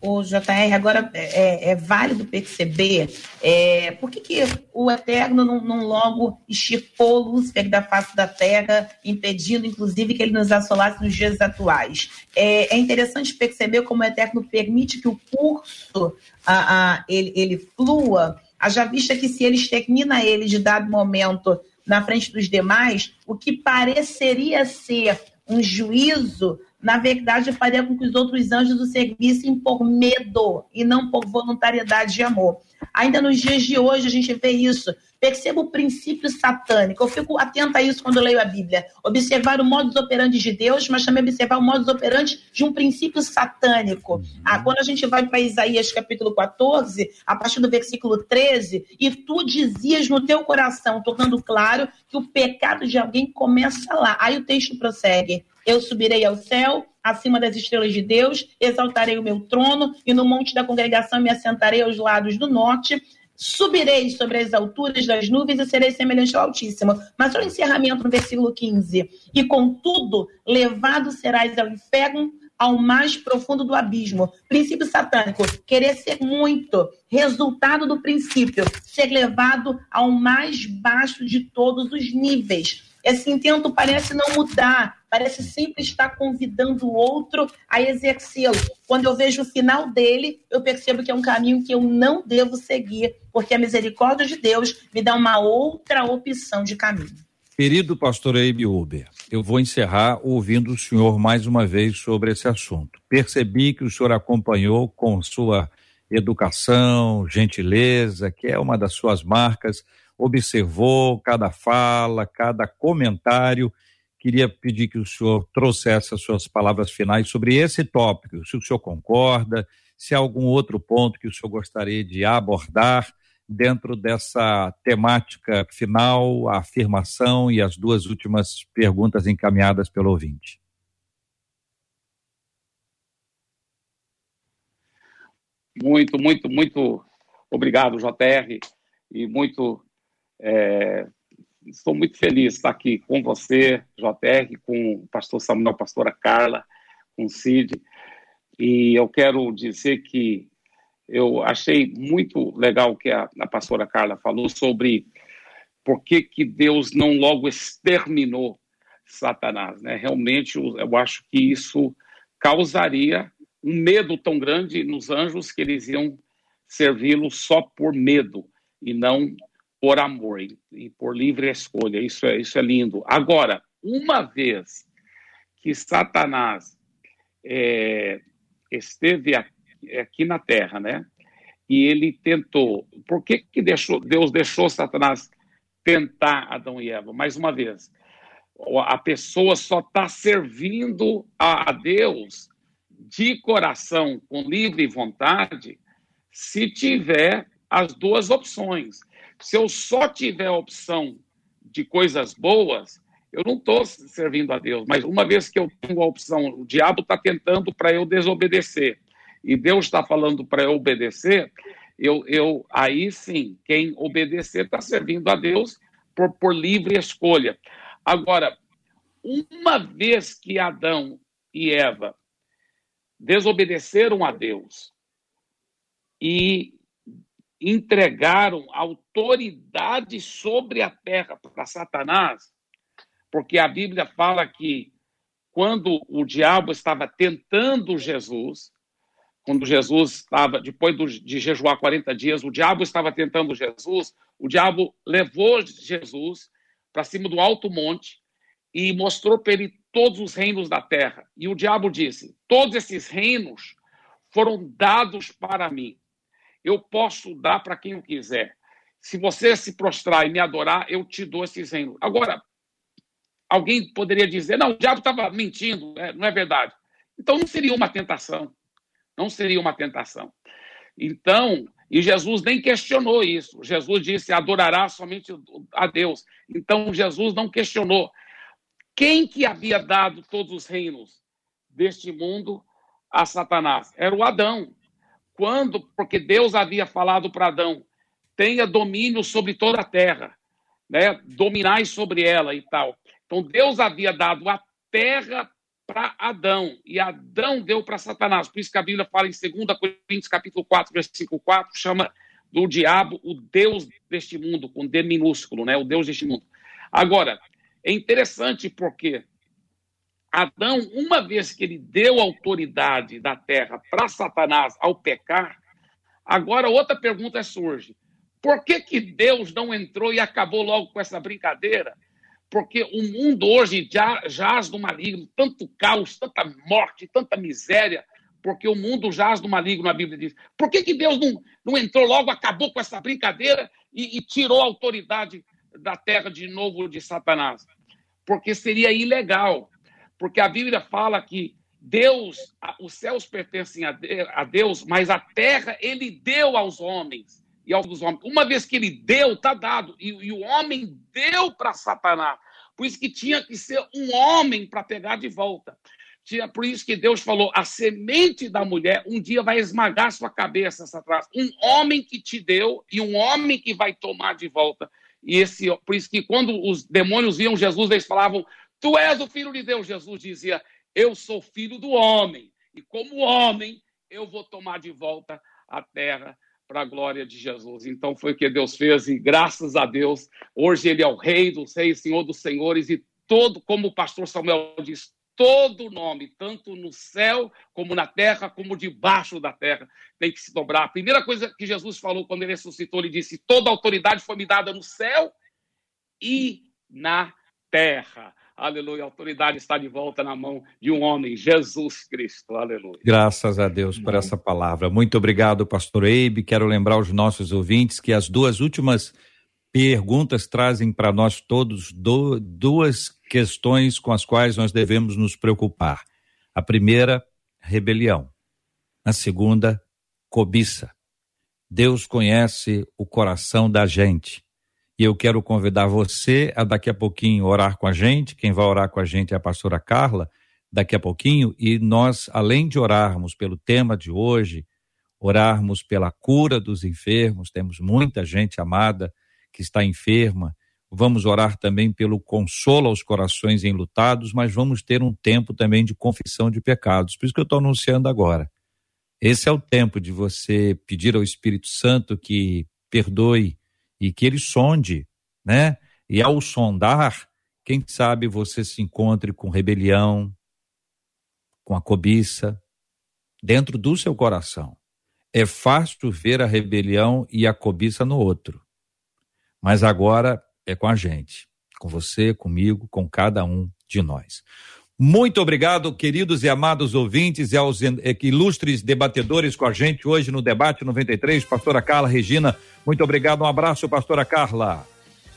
O JR, agora é, é, é válido perceber é, por que, que o Eterno não, não logo extirpou Lúcifer da face da terra, impedindo, inclusive, que ele nos assolasse nos dias atuais. É, é interessante perceber como o Eterno permite que o curso a, a, ele, ele flua, haja vista que se ele extermina ele de dado momento na frente dos demais, o que pareceria ser um juízo, na verdade, faria com que os outros anjos o servissem por medo e não por voluntariedade e amor. Ainda nos dias de hoje a gente vê isso. Perceba o princípio satânico. Eu fico atenta a isso quando eu leio a Bíblia. Observar o modus operandi de Deus, mas também observar o modus operandi de um princípio satânico. Ah, quando a gente vai para Isaías capítulo 14, a partir do versículo 13, e tu dizias no teu coração, tornando claro que o pecado de alguém começa lá. Aí o texto prossegue. Eu subirei ao céu, acima das estrelas de Deus, exaltarei o meu trono, e no monte da congregação me assentarei aos lados do norte. Subirei sobre as alturas das nuvens e serei semelhante ao Altíssimo. Mas olha o encerramento no versículo 15. E contudo, levado serás ao inferno, ao mais profundo do abismo. Princípio satânico, querer ser muito. Resultado do princípio, ser levado ao mais baixo de todos os níveis. Esse intento parece não mudar, parece sempre estar convidando o outro a exercê-lo. Quando eu vejo o final dele, eu percebo que é um caminho que eu não devo seguir, porque a misericórdia de Deus me dá uma outra opção de caminho. Querido pastor Eibe Uber, eu vou encerrar ouvindo o senhor mais uma vez sobre esse assunto. Percebi que o senhor acompanhou com sua educação, gentileza, que é uma das suas marcas, observou cada fala, cada comentário. Queria pedir que o senhor trouxesse as suas palavras finais sobre esse tópico, se o senhor concorda, se há algum outro ponto que o senhor gostaria de abordar dentro dessa temática final, a afirmação e as duas últimas perguntas encaminhadas pelo ouvinte. Muito, muito, muito obrigado, JR, e muito é, estou muito feliz de estar aqui com você, JR, com o pastor Samuel, pastora Carla, com o Cid. E eu quero dizer que eu achei muito legal o que a, a pastora Carla falou sobre por que, que Deus não logo exterminou Satanás. Né? Realmente, eu, eu acho que isso causaria um medo tão grande nos anjos que eles iam servi-lo só por medo e não por amor e, por livre escolha. Isso é, isso é lindo. Agora, uma vez que Satanás é, esteve aqui, aqui, na Terra, né? E ele tentou. Por que, que deixou, Deus deixou Satanás tentar Adão e Eva? Mais uma vez, a pessoa só está servindo a Deus de coração, com livre vontade, se tiver as duas opções. Se eu só tiver a opção de coisas boas, eu não estou servindo a Deus. Mas uma vez que eu tenho a opção, o diabo está tentando para eu desobedecer e Deus está falando para eu obedecer, eu, eu aí sim, quem obedecer está servindo a Deus por, por livre escolha. Agora, uma vez que Adão e Eva desobedeceram a Deus e entregaram autoridade sobre a terra para Satanás, porque a Bíblia fala que quando o diabo estava tentando Jesus, quando Jesus estava, depois de jejuar 40 dias, o diabo estava tentando Jesus, o diabo levou Jesus para cima do alto monte e mostrou para ele todos os reinos da terra. E o diabo disse: Todos esses reinos foram dados para mim eu posso dar para quem eu quiser. Se você se prostrar e me adorar, eu te dou esses reinos. Agora, alguém poderia dizer, não, o diabo estava mentindo, é, não é verdade. Então não seria uma tentação. Não seria uma tentação. Então, e Jesus nem questionou isso. Jesus disse: adorará somente a Deus. Então Jesus não questionou. Quem que havia dado todos os reinos deste mundo a Satanás? Era o Adão. Quando? Porque Deus havia falado para Adão: tenha domínio sobre toda a terra, né? Dominai sobre ela e tal. Então Deus havia dado a terra para Adão e Adão deu para Satanás. Por isso que a Bíblia fala em 2 Coríntios capítulo 4, versículo 4, chama do diabo o Deus deste mundo, com D minúsculo, né? O Deus deste mundo. Agora, é interessante porque Adão, uma vez que ele deu autoridade da terra para Satanás ao pecar, agora outra pergunta surge. Por que, que Deus não entrou e acabou logo com essa brincadeira? porque o mundo hoje já jaz no maligno, tanto caos, tanta morte, tanta miséria, porque o mundo jaz no maligno, a Bíblia diz. Por que, que Deus não, não entrou logo, acabou com essa brincadeira e, e tirou a autoridade da terra de novo de Satanás? Porque seria ilegal, porque a Bíblia fala que Deus, os céus pertencem a Deus, mas a terra ele deu aos homens e aos homens. Uma vez que ele deu, está dado. E, e, o homem deu para Satanás. Por isso que tinha que ser um homem para pegar de volta. Tinha, por isso que Deus falou: a semente da mulher um dia vai esmagar sua cabeça, Satanás. Um homem que te deu e um homem que vai tomar de volta. E esse, por isso que quando os demônios viam Jesus, eles falavam: Tu és o filho de Deus. Jesus dizia: Eu sou filho do homem. E como homem, eu vou tomar de volta a terra para a glória de Jesus. Então foi o que Deus fez e graças a Deus, hoje ele é o rei dos reis, senhor dos senhores e todo, como o pastor Samuel diz, todo nome, tanto no céu como na terra, como debaixo da terra, tem que se dobrar. A primeira coisa que Jesus falou quando ele ressuscitou, ele disse: "Toda autoridade foi me dada no céu e na terra". Aleluia. A autoridade está de volta na mão de um homem, Jesus Cristo. Aleluia. Graças a Deus por essa palavra. Muito obrigado, pastor Eibe. Quero lembrar os nossos ouvintes que as duas últimas perguntas trazem para nós todos do, duas questões com as quais nós devemos nos preocupar. A primeira, rebelião. A segunda, cobiça. Deus conhece o coração da gente. E eu quero convidar você a daqui a pouquinho orar com a gente. Quem vai orar com a gente é a pastora Carla, daqui a pouquinho. E nós, além de orarmos pelo tema de hoje, orarmos pela cura dos enfermos, temos muita gente amada que está enferma. Vamos orar também pelo consolo aos corações enlutados, mas vamos ter um tempo também de confissão de pecados. Por isso que eu estou anunciando agora. Esse é o tempo de você pedir ao Espírito Santo que perdoe e que ele sonde, né? E ao sondar, quem sabe você se encontre com rebelião, com a cobiça, dentro do seu coração. É fácil ver a rebelião e a cobiça no outro. Mas agora é com a gente, com você, comigo, com cada um de nós. Muito obrigado, queridos e amados ouvintes e aos ilustres debatedores com a gente hoje no Debate 93. Pastora Carla Regina, muito obrigado. Um abraço, pastora Carla.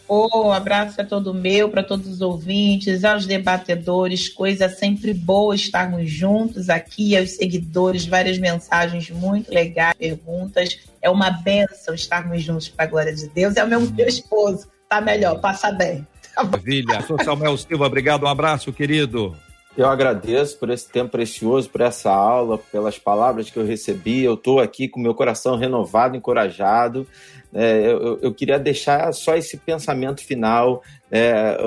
Oh, um abraço é todo meu, para todos os ouvintes, aos debatedores, coisa sempre boa estarmos juntos aqui, aos seguidores, várias mensagens muito legais, perguntas. É uma benção estarmos juntos para a glória de Deus. É o meu, meu esposo, tá melhor, passa bem. Maravilha. Sou Samuel Silva, obrigado, um abraço, querido. Eu agradeço por esse tempo precioso, por essa aula, pelas palavras que eu recebi. Eu estou aqui com meu coração renovado, encorajado. É, eu, eu, queria deixar só esse pensamento final é,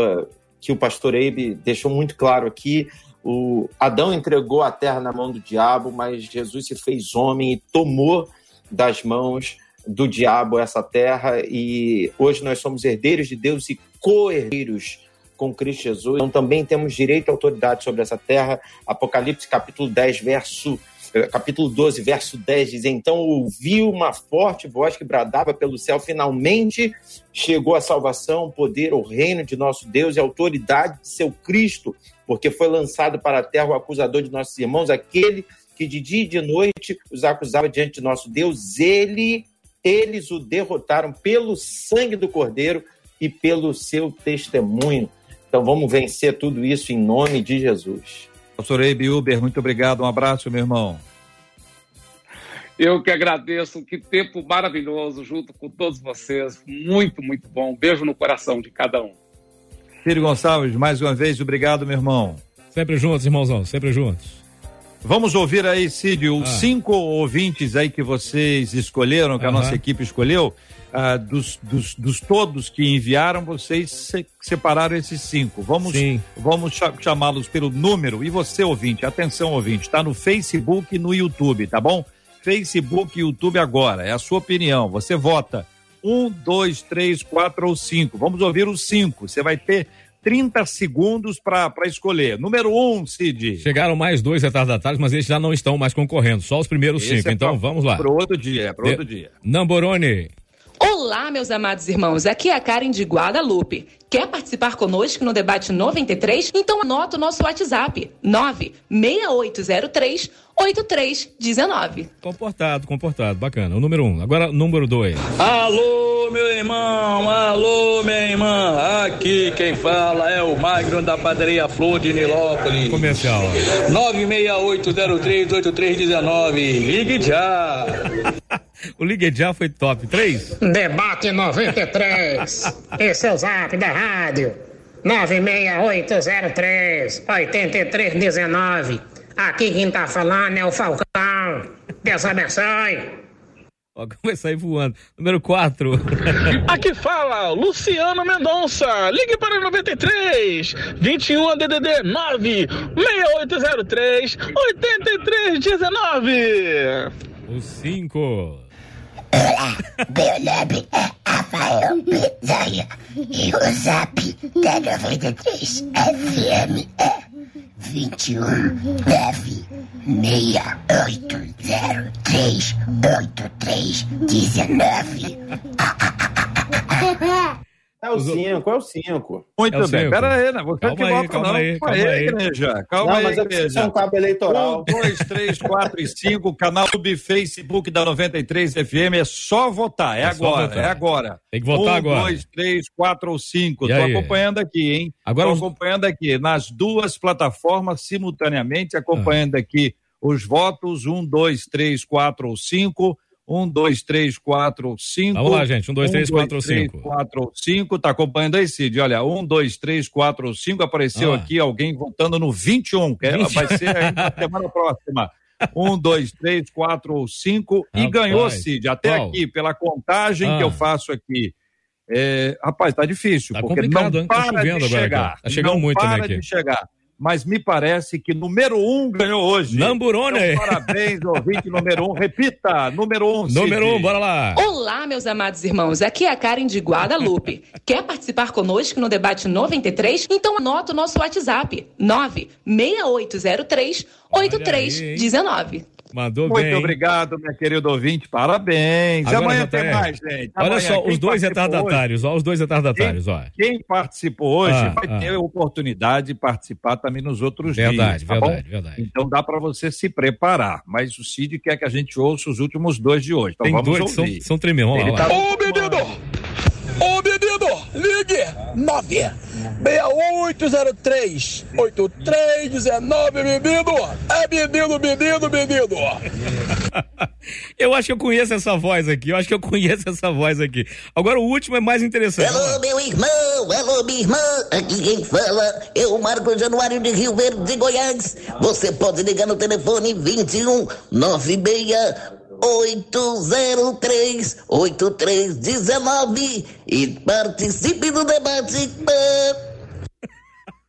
que o pastor Eibe deixou muito claro aqui. O Adão entregou a terra na mão do diabo, mas Jesus se fez homem e tomou das mãos do diabo essa terra. E hoje nós somos herdeiros de Deus e co-herdeiros com Cristo Jesus. Então também temos direito à autoridade sobre essa terra. Apocalipse capítulo 10, verso eh, capítulo 12, verso 10 diz: Então ouviu uma forte voz que bradava pelo céu, finalmente chegou a salvação, o poder, o reino de nosso Deus e a autoridade de seu Cristo, porque foi lançado para a terra o acusador de nossos irmãos, aquele que de dia e de noite os acusava diante de nosso Deus, ele eles o derrotaram pelo sangue do Cordeiro e pelo seu testemunho. Então vamos vencer tudo isso em nome de Jesus. Pastor Eibe Uber, muito obrigado. Um abraço, meu irmão. Eu que agradeço, que tempo maravilhoso junto com todos vocês. Muito, muito bom. Um beijo no coração de cada um. Círio Gonçalves, mais uma vez, obrigado, meu irmão. Sempre juntos, irmãozão, sempre juntos. Vamos ouvir aí, Cid, os ah. cinco ouvintes aí que vocês escolheram, que a nossa equipe escolheu. Ah, dos, dos, dos, todos que enviaram, vocês se, separaram esses cinco. Vamos, vamos chamá-los pelo número. E você, ouvinte, atenção, ouvinte, está no Facebook e no YouTube, tá bom? Facebook e YouTube agora, é a sua opinião. Você vota um, dois, três, quatro ou cinco. Vamos ouvir os cinco. Você vai ter 30 segundos para escolher. Número um, Cid. Chegaram mais dois retardatários, mas eles já não estão mais concorrendo, só os primeiros Esse cinco. É então pra, vamos lá. Para outro dia, é para outro dia. Namborone. Olá, meus amados irmãos. Aqui é a Karen de Guadalupe. Quer participar conosco no debate 93? Então anota o nosso WhatsApp: 96803 8319. Comportado, comportado, bacana. O número um. Agora, o número dois. Alô, meu irmão, alô, minha irmã. Aqui quem fala é o Magno da Padaria Flor de Nilópolis. Comercial. 968038319. Ligue já. <laughs> o Ligue já foi top. Três? Debate 93. Esse é o zap da rádio. 96803 8319. Aqui quem tá falando é o Falcão. Deus abençoe. Ó, <laughs> começar aí voando. Número 4. <laughs> Aqui fala Luciano Mendonça. Ligue para 93 21 DDD 9 6803 8319. O 5. Olá, meu nome é Rafael Pesanha e o zap da 93 FM é 21 9 6803 8319. É o 5, é o 5. Muito é bem. Pera aí, né? Você calma que aí, vota, calma não. aí, calma aí. aí. igreja. Calma não, aí, mas é igreja. É um cabo eleitoral. 1, 2, 3, 4 e 5, canal do Facebook da 93 FM. É só votar. É, é agora, votar. é agora. Tem que votar um, agora. 1, 2, 3, 4 ou 5. Estou acompanhando aqui, hein? Agora Estou os... acompanhando aqui nas duas plataformas simultaneamente, acompanhando ah. aqui os votos. 1, 2, 3, 4 ou 5. Um, dois, três, quatro, cinco. Vamos lá, gente. Um, dois, um, três, dois, quatro, três, cinco. Quatro, cinco. Tá acompanhando aí, Cid. Olha, um, dois, três, quatro, cinco. Apareceu ah. aqui alguém votando no 21, que 20. vai ser aí na <laughs> semana próxima. Um, dois, três, quatro, cinco. E ganhou, Cid. Até aqui, pela contagem ah. que eu faço aqui. É, rapaz, tá difícil, tá porque não tá para de chegar. Tá chegando muito para também aqui. de chegar mas me parece que número um ganhou hoje. Namburone. Então, parabéns, <laughs> ouvinte número um. Repita, número um. Número um, bora lá. Olá, meus amados irmãos. Aqui é a Karen de Guadalupe. <laughs> Quer participar conosco no debate 93? Então anota o nosso WhatsApp: 96803 8319. Mandou Muito bem. Muito obrigado, minha querida ouvinte. Parabéns. Agora amanhã tem mais, gente. Olha só, os dois retardatários, ó, os dois retardatários, quem, ó. Quem participou hoje ah, vai ah. ter a oportunidade de participar também nos outros verdade, dias. Tá verdade, verdade. Então dá para você se preparar. Mas o Cid quer que a gente ouça os últimos dois de hoje. Então tem vamos dois ouvir. que são, são tremendos. Ô, tá... menino! Ô, menino! Ligue! 9 6803 8319, menino! É menino, menino, menino! eu acho que eu conheço essa voz aqui, eu acho que eu conheço essa voz aqui. Agora o último é mais interessante. Alô, meu irmão, alô, minha irmã, aqui quem fala é o Marco Januário de Rio Verde, de Goiás. Você pode ligar no telefone 21 96 803 8319 e participe do debate.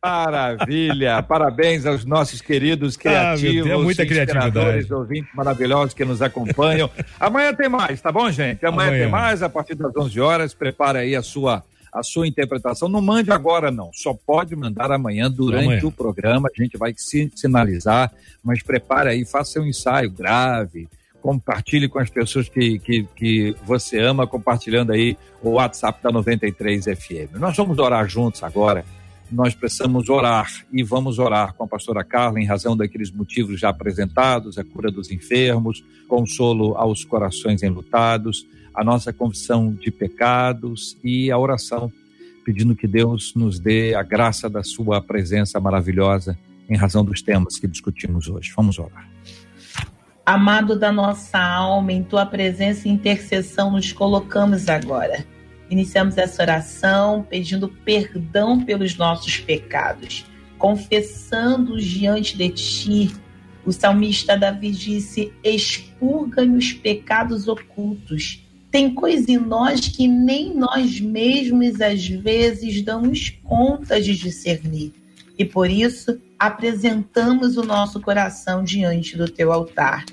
Maravilha! <laughs> Parabéns aos nossos queridos criativos, ah, muita criatividade. ouvintes maravilhosos que nos acompanham. Amanhã tem mais, tá bom, gente? Amanhã, Amanhã, tem mais, a partir das 11 horas. Prepara aí a sua, a sua interpretação. Não mande agora, não. Só pode mandar amanhã durante amanhã. o programa. A gente vai sinalizar, mas prepara aí, faça um ensaio grave compartilhe com as pessoas que, que, que você ama, compartilhando aí o WhatsApp da 93 FM. Nós vamos orar juntos agora nós precisamos orar e vamos orar com a pastora Carla em razão daqueles motivos já apresentados, a cura dos enfermos, consolo aos corações enlutados, a nossa confissão de pecados e a oração, pedindo que Deus nos dê a graça da sua presença maravilhosa em razão dos temas que discutimos hoje. Vamos orar. Amado da nossa alma, em tua presença e intercessão nos colocamos agora. Iniciamos essa oração pedindo perdão pelos nossos pecados, confessando-os diante de ti. O salmista Davi disse: expurga-me os pecados ocultos. Tem coisa em nós que nem nós mesmos às vezes damos conta de discernir. E por isso apresentamos o nosso coração diante do teu altar.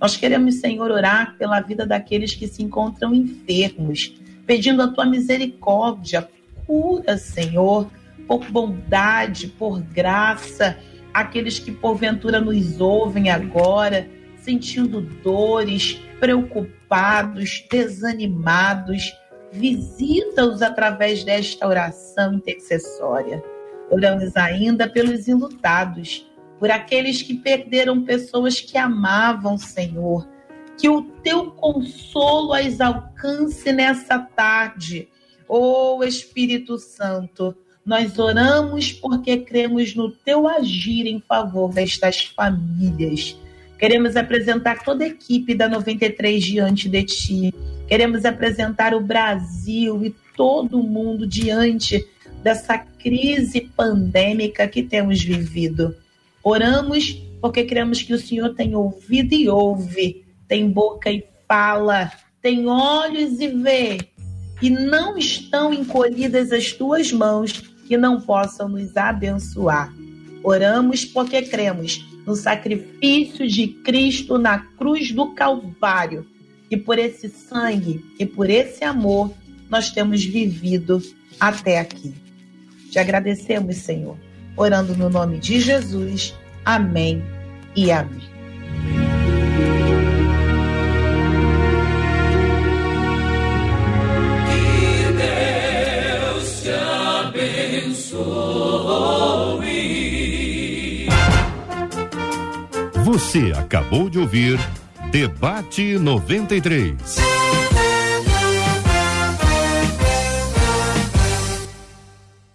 Nós queremos, Senhor, orar pela vida daqueles que se encontram enfermos, pedindo a tua misericórdia, cura, Senhor, por bondade, por graça, aqueles que porventura nos ouvem agora, sentindo dores, preocupados, desanimados, visita-os através desta oração intercessória. Oramos ainda pelos enlutados, por aqueles que perderam pessoas que amavam, Senhor que o teu consolo as alcance nessa tarde. Oh Espírito Santo, nós oramos porque cremos no teu agir em favor destas famílias. Queremos apresentar toda a equipe da 93 diante de ti. Queremos apresentar o Brasil e todo mundo diante dessa crise pandêmica que temos vivido. Oramos porque cremos que o Senhor tem ouvido e ouve tem boca e fala, tem olhos e vê, e não estão encolhidas as tuas mãos que não possam nos abençoar. Oramos porque cremos no sacrifício de Cristo na cruz do Calvário. E por esse sangue e por esse amor nós temos vivido até aqui. Te agradecemos, Senhor. Orando no nome de Jesus. Amém e amém. Você acabou de ouvir Debate 93.